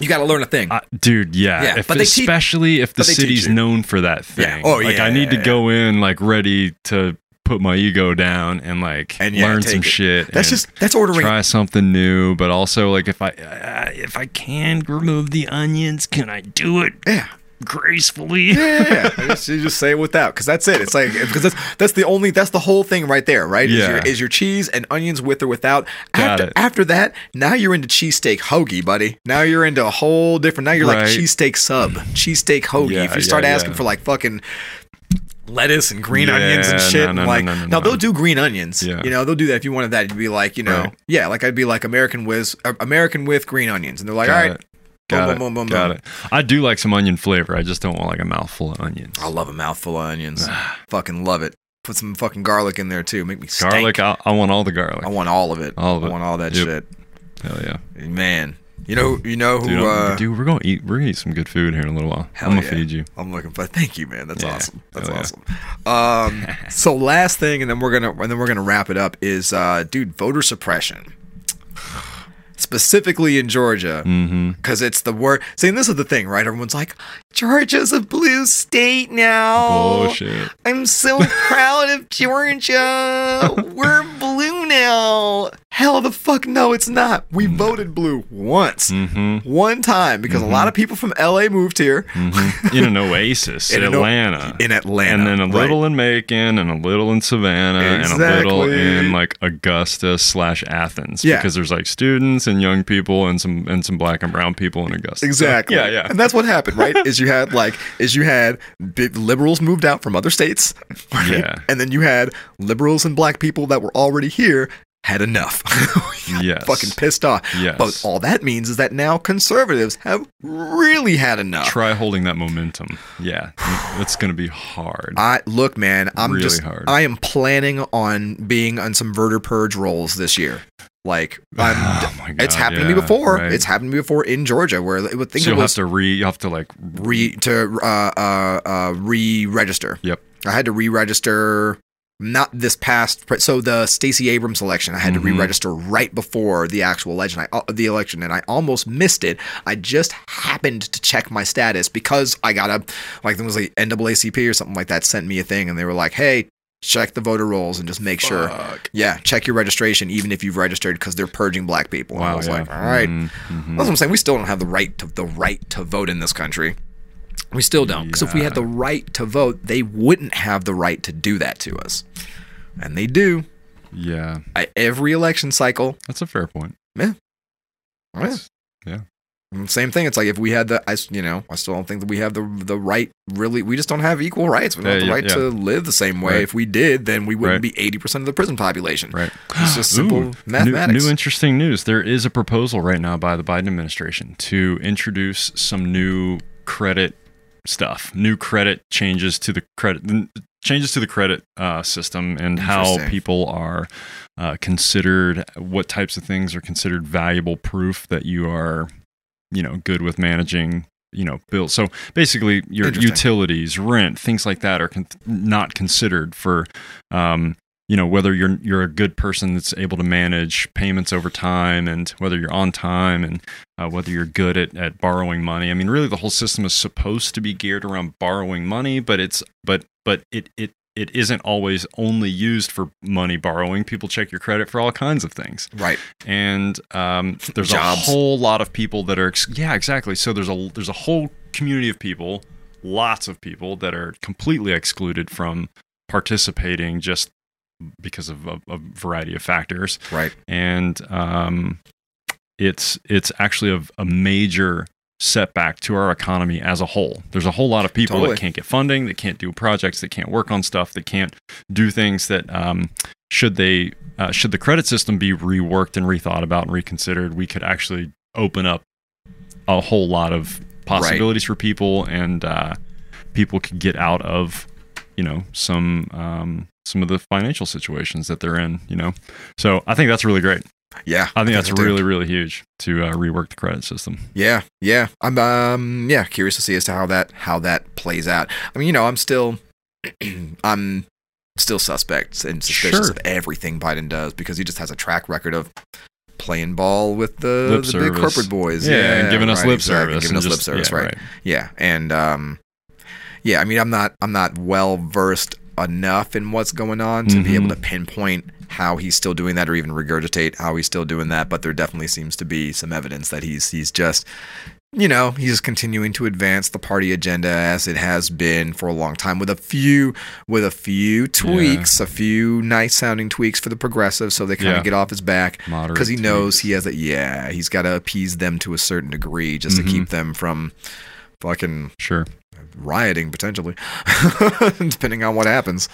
you got to learn a thing. uh, dude, yeah. Yeah, if, but they teach- especially if the city's known for that thing. Yeah. Oh, like yeah, I need to go in like ready to put my ego down and like And, yeah, learn some it. shit. that's just that's ordering. try something new, but also like if I uh, if I can remove the onions, can I do it Yeah. Gracefully? <laughs> Yeah, yeah, yeah. <laughs> I just, you just say it without because that's it. It's like because that's that's the only that's the whole thing right there, right? Is, Yeah. your, is your cheese and onions with or without? Got after it. after that, now you're into cheesesteak hoagie, buddy. Now you're into a whole different. Now you're like Right. cheesesteak sub, cheesesteak hoagie. Yeah, if you start yeah, asking for like fucking lettuce and green Yeah, onions and shit, no, and like no, no, now no. they'll do green onions. Yeah. You know they'll do that if you wanted that. You'd be like you know Right. yeah, like I'd be like American with uh, American with green onions, and they're like Got all right. it. Got boom, it. boom, boom, Got it. I do like some onion flavor. I just don't want like a mouthful of onions. I love a mouthful of onions. <sighs> fucking love it. Put some fucking garlic in there too. Make me stank. garlic. I, I want all the garlic. I want all of it. All of I it. want all that Yep. shit. Hell yeah. Man, you know, you know who? Dude, uh, dude, we're gonna eat. We're gonna eat some good food here in a little while. Hell I'm gonna yeah. feed you. I'm looking for. Thank you, man. That's Yeah. awesome. That's Hell awesome. Um, <laughs> so last thing, and then we're gonna and then we're gonna wrap it up. Is uh, dude, voter suppression, specifically in Georgia. Mm-hmm. Because it's the word. See, and this is the thing, right? Everyone's like, Georgia's a blue state now. Bullshit. I'm so proud of Georgia. <laughs> We're blue now. Hell the fuck no, it's not. We voted blue once. Mm-hmm. One time because a lot of people from LA moved here. mm-hmm. In an oasis, In <laughs> in an o- Atlanta. In Atlanta. and then a right. little in Macon, and a little in Savannah, and a little in like Augusta slash Athens. Yeah. because there's like students and young people and some and some black and brown people in Augusta. So, Exactly. yeah, yeah. And that's what happened, right? <laughs> is you had like is you had big liberals moved out from other states, <laughs> right? Yeah. And then you had liberals and black people that were already here had enough. <laughs> Yes. Fucking pissed off. Yes. But all that means is that now conservatives have really had enough. Try holding that momentum. Yeah, it's gonna be hard. I look, man. I'm Really just. hard. I am planning on being on some voter purge rolls this year. Like <sighs> I'm. Oh God, it's happened to me before. right. It's happened to me before in Georgia, where it would think so it you'll was have to re. You have to like. re to uh, uh, uh, re-register. Yep. I had to re-register. Not this past, so the Stacey Abrams election, I had Mhm. to re-register right before the actual election. I, uh, the election, and I almost missed it. I just happened to check my status because I got a like there was like NAACP or something like that sent me a thing, and they were like, "Hey, check the voter rolls and just make sure, yeah, check your registration even if you've registered because they're purging black people." And I was yeah. like, "All right, Mhm, mhm. that's what I'm saying. We still don't have the right to the right to vote in this country. We still don't. Because if we had the right to vote, they wouldn't have the right to do that to us, and they do. Yeah, I, every election cycle. that's a fair point. Yeah. That's- yeah. Same thing. It's like if we had the, I, you know, I still don't think that we have the the right. Really, we just don't have equal rights. We don't have the right yeah. to live the same way. Right. If we did, then we wouldn't Right. be eighty percent of the prison population. Right. It's just simple Ooh, mathematics. New, new interesting news. There is a proposal right now by the Biden administration to introduce some new credit stuff, new credit changes to the credit changes to the credit uh, system and how people are uh, considered, what types of things are considered valuable proof that you are, you know, good with managing. You know, bills. So basically, your utilities, rent, things like that are con- not considered for um, you know whether you're you're a good person that's able to manage payments over time and whether you're on time and uh, whether you're good at, at borrowing money i mean really the whole system is supposed to be geared around borrowing money but it's but but it it it isn't always only used for money borrowing people check your credit for all kinds of things Right. and um, there's Jobs. a whole lot of people that are ex- yeah exactly so there's a there's a whole community of people lots of people that are completely excluded from participating just because of a, a variety of factors Right. and um, it's it's actually a, a major setback to our economy as a whole. There's a whole lot of people Totally. that can't get funding, that can't do projects, that can't work on stuff, that can't do things that um, should they uh, should the credit system be reworked and rethought about and reconsidered, we could actually open up a whole lot of possibilities for people and uh, people could get out of you know some um, some of the financial situations that they're in you know so i think that's really great Yeah. i think that's so too. really really huge to uh, rework the credit system Yeah, yeah. I'm um yeah, curious to see as to how that how that plays out. I mean, you know, I'm still <clears throat> I'm still suspect and suspicious Sure. of everything Biden does because he just has a track record of playing ball with the, the big corporate boys. yeah, and giving us lip exactly, service Giving us lip service, yeah, right. Yeah. And um yeah, I mean I'm not I'm not well versed enough in what's going on to be able to pinpoint how he's still doing that or even regurgitate how he's still doing that, but there definitely seems to be some evidence that he's he's just you know, he's continuing to advance the party agenda as it has been for a long time with a few with a few tweaks, a few nice sounding tweaks for the progressives so they kind of Yeah. get off his back because he knows tweaks. he has a yeah, he's got to appease them to a certain degree just Mhm. to keep them from fucking sure rioting potentially <laughs> depending on what happens.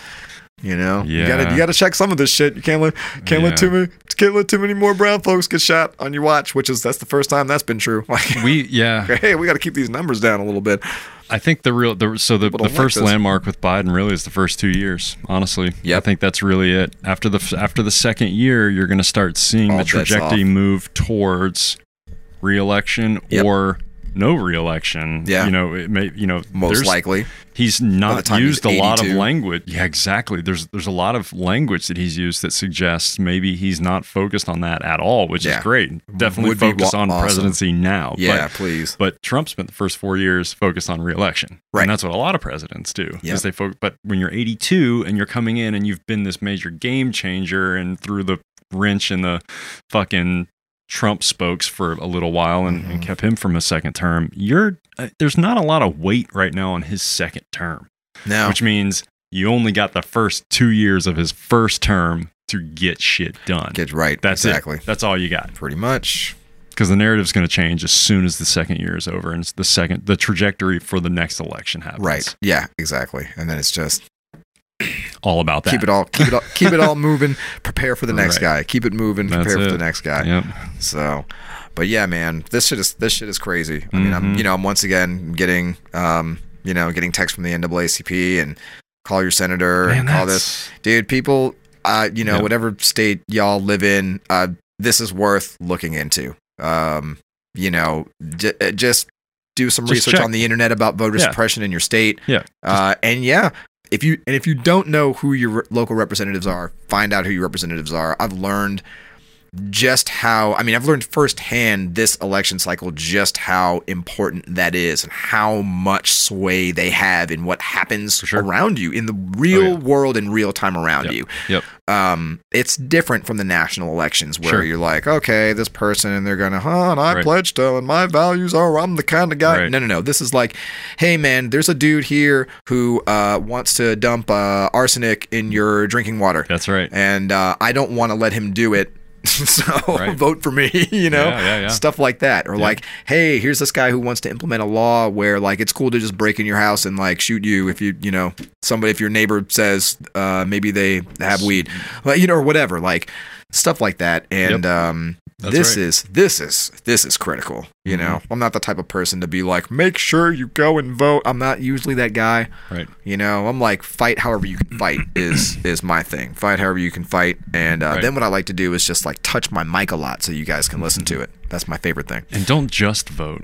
You know, you gotta you gotta check some of this shit. You can't let can't Yeah. let too many can't let too many more brown folks get shot on your watch. Which is that's the first time that's been true. <laughs> Like, we yeah <laughs> hey, we got to keep these numbers down a little bit. I think the real the, so the, the don't like first landmark with Biden really is the first two years. Honestly, Yep. I think that's really it. After the after the second year, you're going to start seeing All the trajectory move towards reelection Yep. or no reelection. Yeah. you know, it may you know Most likely, he's not used he's a lot of language. Yeah, exactly. There's there's a lot of language that he's used that suggests maybe he's not focused on that at all, which Yeah. is great. Definitely Would focus wa- on awesome. presidency now. yeah. But please, but Trump spent the first four years focused on reelection. Right. And that's what a lot of presidents do. Yep. They focus, but when you're 82 and you're coming in and you've been this major game changer and threw the wrench in the fucking Trump spokes for a little while and, and Mhm. kept him from a second term, you're uh, there's not a lot of weight right now on his second term, no, which means you only got the first two years of his first term to get shit done. get right. That's exactly, it. That's all you got pretty much. because the narrative's going to change as soon as the second year is over and it's the second the trajectory for the next election happens Right. Yeah. Exactly. And then it's just all about that keep it all keep it all keep it all <laughs> moving. Prepare for the next Right. guy. Keep it moving. That's Prepare for the next guy. yep So, but yeah, man, this shit is this shit is crazy. I mean, I'm Mhm. you know I'm once again getting um you know getting text from the NAACP and call your senator Man, and call this dude. People, uh, you know Yeah. whatever state y'all live in, uh, this is worth looking into. Um, you know, j- uh, just do some Just research check. on the internet about voter Yeah. suppression in your state. Yeah. Uh, and yeah, if you and if you don't know who your local representatives are, find out who your representatives are. I've learned just how I mean I've learned firsthand this election cycle just how important that is and how much sway they have in what happens sure. around you in the real Oh, yeah. world in real time around Yep. you. Yep. Um, it's different from the national elections where Sure. you're like, okay, this person and they're gonna, huh, and I Right. pledged to, and my values are, I'm the kind of guy. Right. No, no, no. This is like, hey man, there's a dude here who uh, wants to dump uh, arsenic in your drinking water, that's right and uh, I don't want to let him do it. <laughs> so Right. vote for me. <laughs> You know, Yeah, yeah, yeah. stuff like that, or like, hey, here's this guy who wants to implement a law where like it's cool to just break in your house and like shoot you if you you know somebody if your neighbor says uh, maybe they have weed, like, you know, or whatever, like stuff like that. And um, That's this right. is this is this is critical. You Mhm. know, I'm not the type of person to be like, make sure you go and vote. I'm not usually that guy. Right. You know, I'm like fight however you can fight <clears throat> is is my thing. Fight however you can fight, and uh, Right. then what I like to do is just like touch my mic a lot so you guys can listen to it. That's my favorite thing. And don't just vote.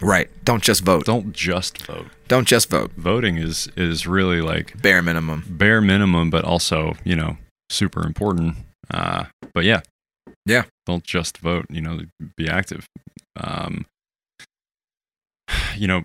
Right. Don't just vote. Don't just vote. Don't just vote. Voting is is really like Bare minimum. bare minimum, but also you know super important. Uh, but yeah, Yeah. Don't just vote. You know, be active. Um, you know,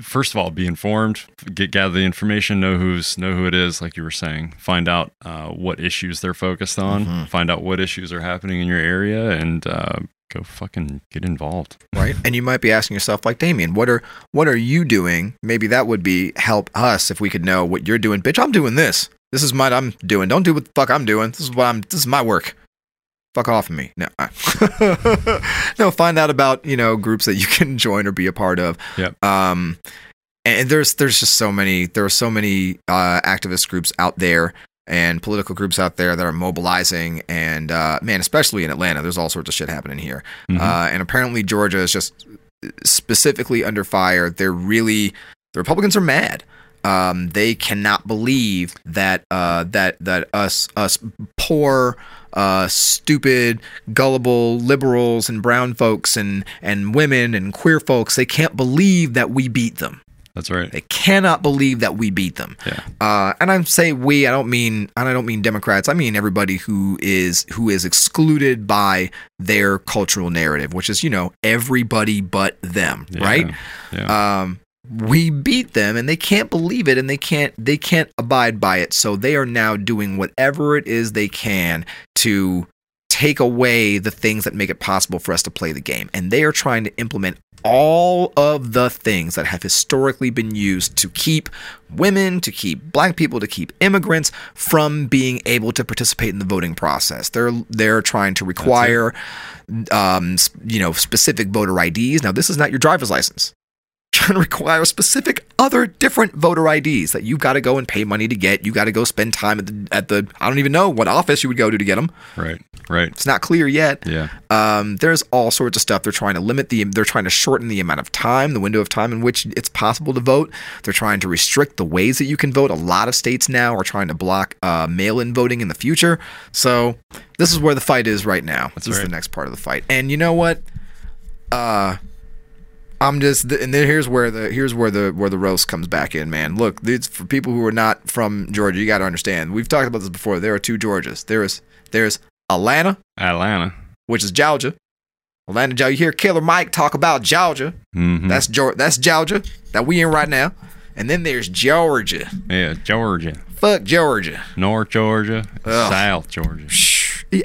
first of all, be informed. Get gather the information. Know who's know who it is. Like you were saying, find out uh, what issues they're focused on. Mhm. Find out what issues are happening in your area, and uh, go fucking get involved. Right. And you might be asking yourself, like Damian, what are what are you doing? Maybe that would be help us if we could know what you're doing. Bitch, I'm doing this. This is what I'm doing. Don't do what the fuck I'm doing. This is what I'm. This is my work. Fuck off of me. No. <laughs> no. Find out about you know groups that you <laughs> can join or be a part of. Yep. Um, and there's there's just so many there are so many uh, activist groups out there and political groups out there that are mobilizing and uh, man especially in atlanta there's all sorts of shit happening here Mhm. uh, and apparently georgia is just specifically under fire they're really the republicans are mad um, they cannot believe that uh, that that us us poor uh, stupid gullible liberals and brown folks and and women and queer folks they can't believe that we beat them That's right. they cannot believe that we beat them. Yeah. Uh, and I say we. I don't mean. And I don't mean Democrats. I mean everybody who is who is excluded by their cultural narrative, which is you know everybody but them, Yeah. right? Yeah. Um, we beat them, and they can't believe it, and they can't they can't abide by it. So they are now doing whatever it is they can to take away the things that make it possible for us to play the game, and they are trying to implement all of the things that have historically been used to keep women, to keep black people, to keep immigrants from being able to participate in the voting process. They're they're trying to require um, you know, specific voter IDs. Now, this is not your driver's license. Trying to require specific other different voter IDs that you've got to go and pay money to get. You got to go spend time at the at the I don't even know what office you would go to to get them. right. Right. It's not clear yet. Yeah. Um, there's all sorts of stuff. They're trying to limit the. They're trying to shorten the amount of time, the window of time in which it's possible to vote. They're trying to restrict the ways that you can vote. A lot of states now are trying to block uh, mail-in voting in the future. So this is where the fight is right now. That's this is the next part of the fight. And you know what? Uh, I'm just, and then here's where the here's where the where the roast comes back in, man. Look, it's for people who are not from Georgia. You got to understand. We've talked about this before. There are two Georgias. There is there's Atlanta Atlanta. which is Georgia. Atlanta, Georgia. You hear Killer Mike talk about Georgia. hmm That's Georgia. That's Georgia that we in right now. And then there's Georgia. yeah. Georgia. Fuck Georgia. North Georgia. Ugh. South Georgia.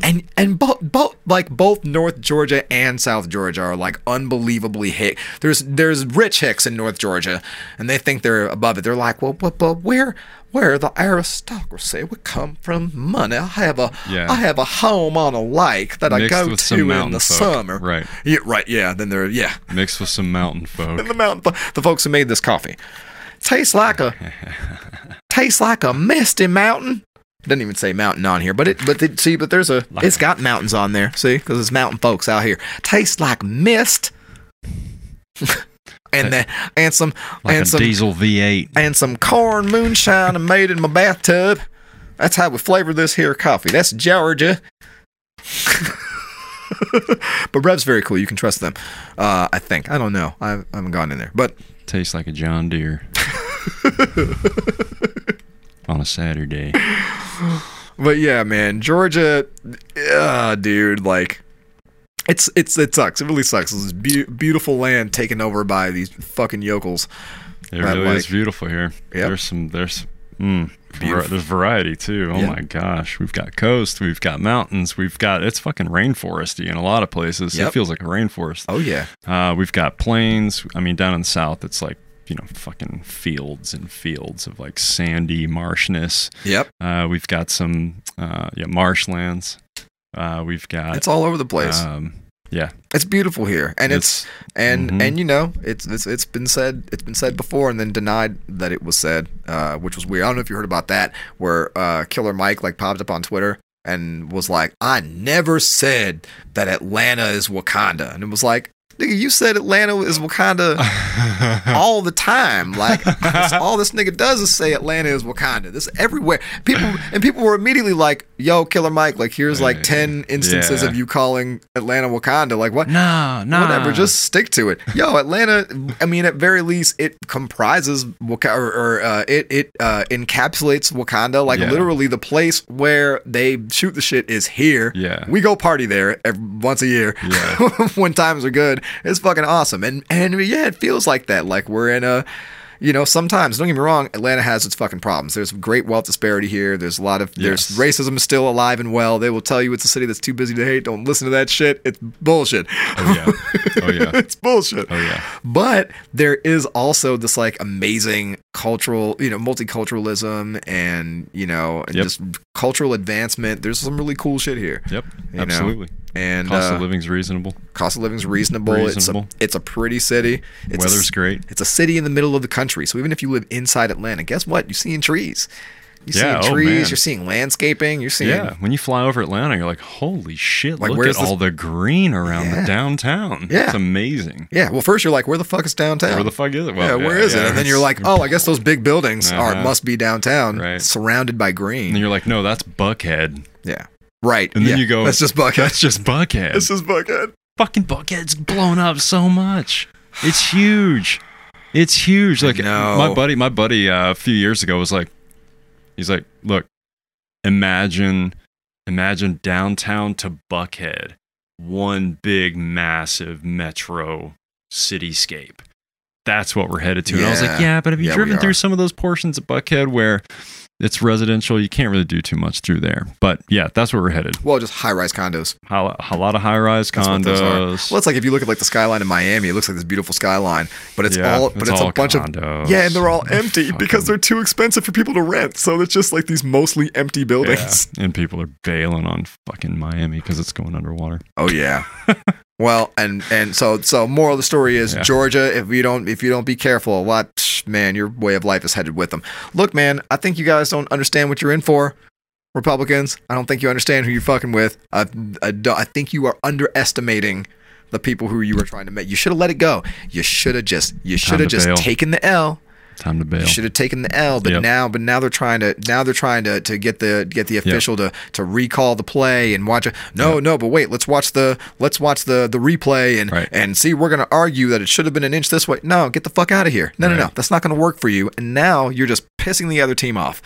And and both both like both North Georgia and South Georgia are like unbelievably hick. There's there's rich hicks in North Georgia, and they think they're above it. They're like, well, but but where where the aristocracy? We come from money. I have a I Yeah. have a home on a lake that I go to in the folk. summer. Right. Yeah, right. Yeah. Then they're yeah. Mixed with some mountain <laughs> folk. and the mountain the folks who made this coffee tastes like a <laughs> tastes like a misty mountain doesn't even say mountain on here but it but it, see but there's a it's got mountains on there see because it's mountain folks out here tastes like mist <laughs> and then and some Like and a some diesel V8. and some corn moonshine I made in my bathtub that's how we flavor this here coffee that's georgia <laughs> but Rev's very cool. You can trust them. Uh, I think. I don't know. I, I haven't gone in there. But Tastes like a John Deere. <laughs> On a Saturday. <sighs> But yeah, man, Georgia, uh, dude, like, it's it's it sucks. It really sucks. It's this beau- beautiful land taken over by these fucking yokels. It That, really is beautiful here. Yep. There's some there's mm, var- there's variety too. Oh Yeah. my gosh. We've got coast, we've got mountains, we've got it's fucking rainforesty in a lot of places. Yep. It feels like a rainforest. Oh yeah, Uh, we've got plains. I mean, down in the south, it's like you know, fucking fields and fields of like sandy marshness. yep. Uh, we've got some uh, yeah marshlands. Uh, we've got It's all over the place. um, yeah, it's beautiful here, and it's, and Mhm. and you know it's, it's it's been said it's been said before and then denied that it was said, uh, which was weird. I don't know if you heard about that, where uh, Killer Mike like popped up on Twitter and was like, "I never said that Atlanta is Wakanda," and it was like, "Nigga, you said Atlanta is Wakanda." <laughs> all the time. Like all this nigga does is say Atlanta is Wakanda. This everywhere. People and people were immediately like, "Yo, Killer Mike, like here's like ten instances yeah. of you calling Atlanta Wakanda." Like what? no, no, Whatever, just stick to it. Yo, Atlanta. I mean, at very least, it comprises Wakanda, or, or uh, it it uh, encapsulates Wakanda. Like Yeah. literally, the place where they shoot the shit is here. Yeah. we go party there every, once a year. Yeah. <laughs> when times are good, it's fucking awesome. And and yeah, it feels like that. Like we're in a. You know, sometimes don't get me wrong. Atlanta has its fucking problems. There's great wealth disparity here. There's a lot of there's Yes. racism is still alive and well. They will tell you it's a city that's too busy to hate. Don't listen to that shit. It's bullshit. Oh yeah, oh yeah, <laughs> it's bullshit. oh yeah. But there is also this like amazing cultural, you know, multiculturalism and you know, and Yep. just cultural advancement. There's some really cool shit here. Yep, You know, absolutely. And Cost uh, of living's reasonable. cost of living's reasonable. Reasonable. It's a it's a pretty city. It's Weather's s- great. It's a city in the middle of the country. So even if you live inside Atlanta, guess what? You're seeing trees. You're Yeah, seeing oh, trees. man. You're seeing landscaping. You're seeing Yeah, when you fly over Atlanta, you're like, holy shit! Like, look where's at this- all the green around Yeah. the downtown. Yeah. it's amazing. Yeah. Well, first you're like, where the fuck is downtown? Where the fuck is it? yeah, Well, where is it? And then you're like, oh, I guess those big buildings are Uh-huh. must be downtown, Right. surrounded by green. And you're like, no, that's Buckhead. Yeah. Right. And then yeah. you go, That's just Buckhead. That's just Buckhead. That's just Buckhead. fucking Buckhead's blown up so much. It's huge. It's huge. Like my buddy, my buddy uh, a few years ago was like, he's like, look, imagine, imagine downtown to Buckhead, one big, massive metro cityscape. That's what we're headed to. And I was like, yeah, but have you Yeah, driven through some of those portions of Buckhead where it's residential? You can't really do too much through there. But yeah, that's where we're headed. Well, just high-rise condos. A a lot of high-rise That's what those are. condos. Well, it's like if you look at like the skyline in Miami, it looks like this beautiful skyline, but it's Yeah, all but it's it's, all a bunch condos. of yeah, and they're all empty because they're too expensive for people to rent. So it's just like these mostly empty buildings. Yeah. And people are bailing on fucking Miami because it's going underwater. Oh yeah. <laughs> well, and and so so moral of the story is Yeah. Georgia. If you don't if you don't be careful, a lot man, your way of life is headed with them. Look, man, I think you guys don't understand what you're in for. Republicans, I don't think you understand who you're fucking with. I, I, don't- I think you are underestimating the people who you were trying to make. You should have let it go. You should have just you should have just bail. taken the L. Time to bail. You should have taken the L, but Yep. now, but now they're trying to now they're trying to, to get the get the official to, to recall the play and watch it. No, no, but wait, let's watch the let's watch the the replay and Right. and see. We're gonna argue that it should have been an inch this way. No, get the fuck out of here. No, no, no, that's not gonna work for you. And now you're just pissing the other team off.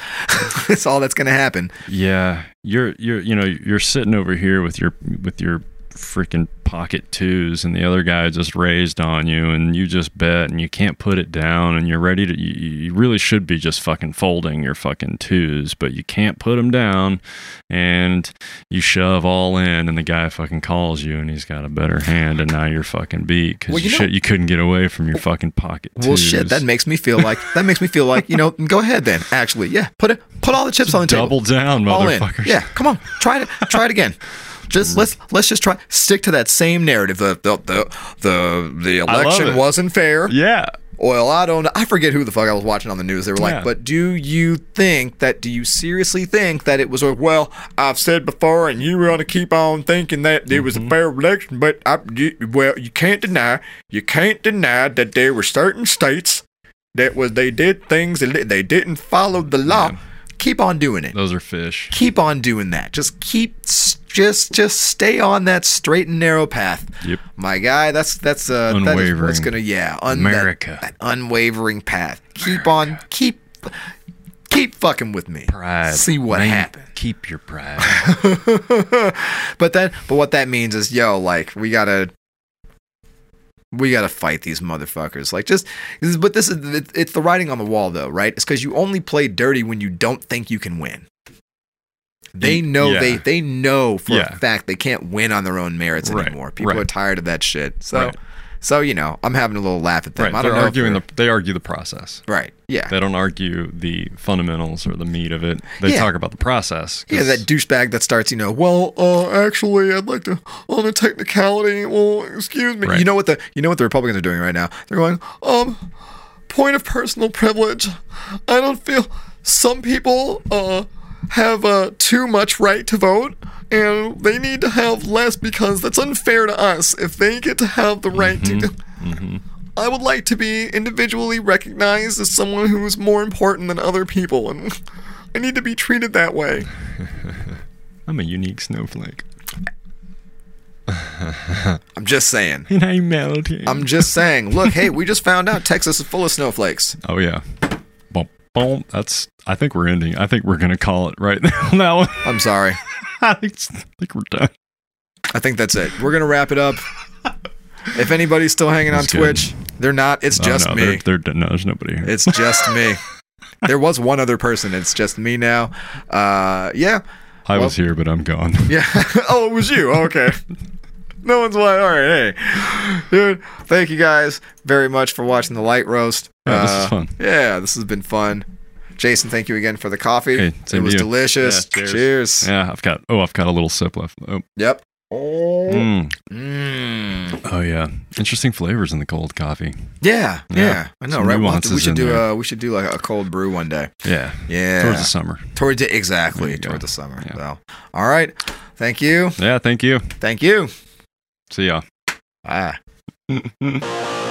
<laughs> that's all that's gonna happen. Yeah, you're you're you know you're sitting over here with your with your freaking pocket twos, and the other guy just raised on you, and you just bet, and you can't put it down, and you're ready to. You, you really should be just fucking folding your fucking twos, but you can't put them down, and you shove all in, and the guy fucking calls you, and he's got a better hand, and now you're fucking beat because Well, you, you know- shit, you couldn't get away from your fucking pocket twos. Well, shit, that makes me feel like that makes me feel like you know. Go ahead then. Actually, yeah, put it put all the chips on the table. double down, motherfuckers. Yeah, come on, try it. Try it again. Just let's let's just try stick to that same narrative. The the the the, the election wasn't fair. yeah. Well, I don't. I forget who the fuck I was watching on the news. They were like, Yeah. "But do you think that? Do you seriously think that it was a well? I've said before, and you want to keep on thinking that it was Mm-hmm. a fair election. But I, you, well, you can't deny. You can't deny that there were certain states that was they did things that they didn't follow the law. Yeah. Keep on doing it. Those are fish. Keep on doing that. Just keep. Just just stay on that straight and narrow path. Yep. My guy, that's that's uh that is gonna yeah un- America. that, unwavering path. Keep on keep keep fucking with me. Pride. See what Main- happens. Keep your pride. <laughs> but then but what that means is yo like we gotta we gotta fight these motherfuckers like just but this is it's the writing on the wall though right it's because you only play dirty when you don't think you can win they know Yeah. they they know for Yeah. a fact they can't win on their own merits Right, anymore people right. are tired of that shit so Right. So you know, I'm having a little laugh at them. Right. I They're know. arguing the they argue the process. right. Yeah. They don't argue the fundamentals or the meat of it. They Yeah. talk about the process. 'cause- Yeah, that douchebag that starts, you know, well, uh, actually, I'd like to, on a technicality, well, excuse me. You know what the, you know what the Republicans are doing right now? They're going, um, point of personal privilege. I don't feel some people, uh, have, uh, too much right to vote, and they need to have less because that's unfair to us if they get to have the right to. I would like to be individually recognized as someone who is more important than other people, and I need to be treated that way. <laughs> I'm a unique snowflake. <laughs> I'm just saying. And I melted. I'm just saying. Look, hey, we just found out Texas is full of snowflakes. oh yeah. Boom. That's. I think we're ending. I think we're gonna call it right <laughs> now. I'm sorry. <laughs> I think, we're done. I think that's it. We're gonna wrap it up. If anybody's still hanging on good. Twitch, they're not. It's just no, me. They're, they're, no, there's nobody here. It's just me. <laughs> There was one other person. It's just me now. Uh, yeah, I was here, but I'm gone. yeah. oh, it was you. Okay. No one's why. All right, hey, dude. Thank you guys very much for watching the light roast. Yeah, this is Uh, fun. Yeah, this has been fun. Jason, thank you again for the coffee. Hey, it was you. delicious. Yeah, cheers. cheers. Yeah, I've got. Oh, I've got a little sip left. Oh, Yep. Oh. mm. Mm. oh yeah. Interesting flavors in the cold coffee. Yeah, yeah, Yeah. I know, Some right? We'll to- we should do there. uh we should do like a cold brew one day. Yeah. Yeah, Towards the summer. towards There exactly towards the summer. Yeah. So, all right, thank you, Yeah. Thank you. thank you. See ya. Ah. <laughs>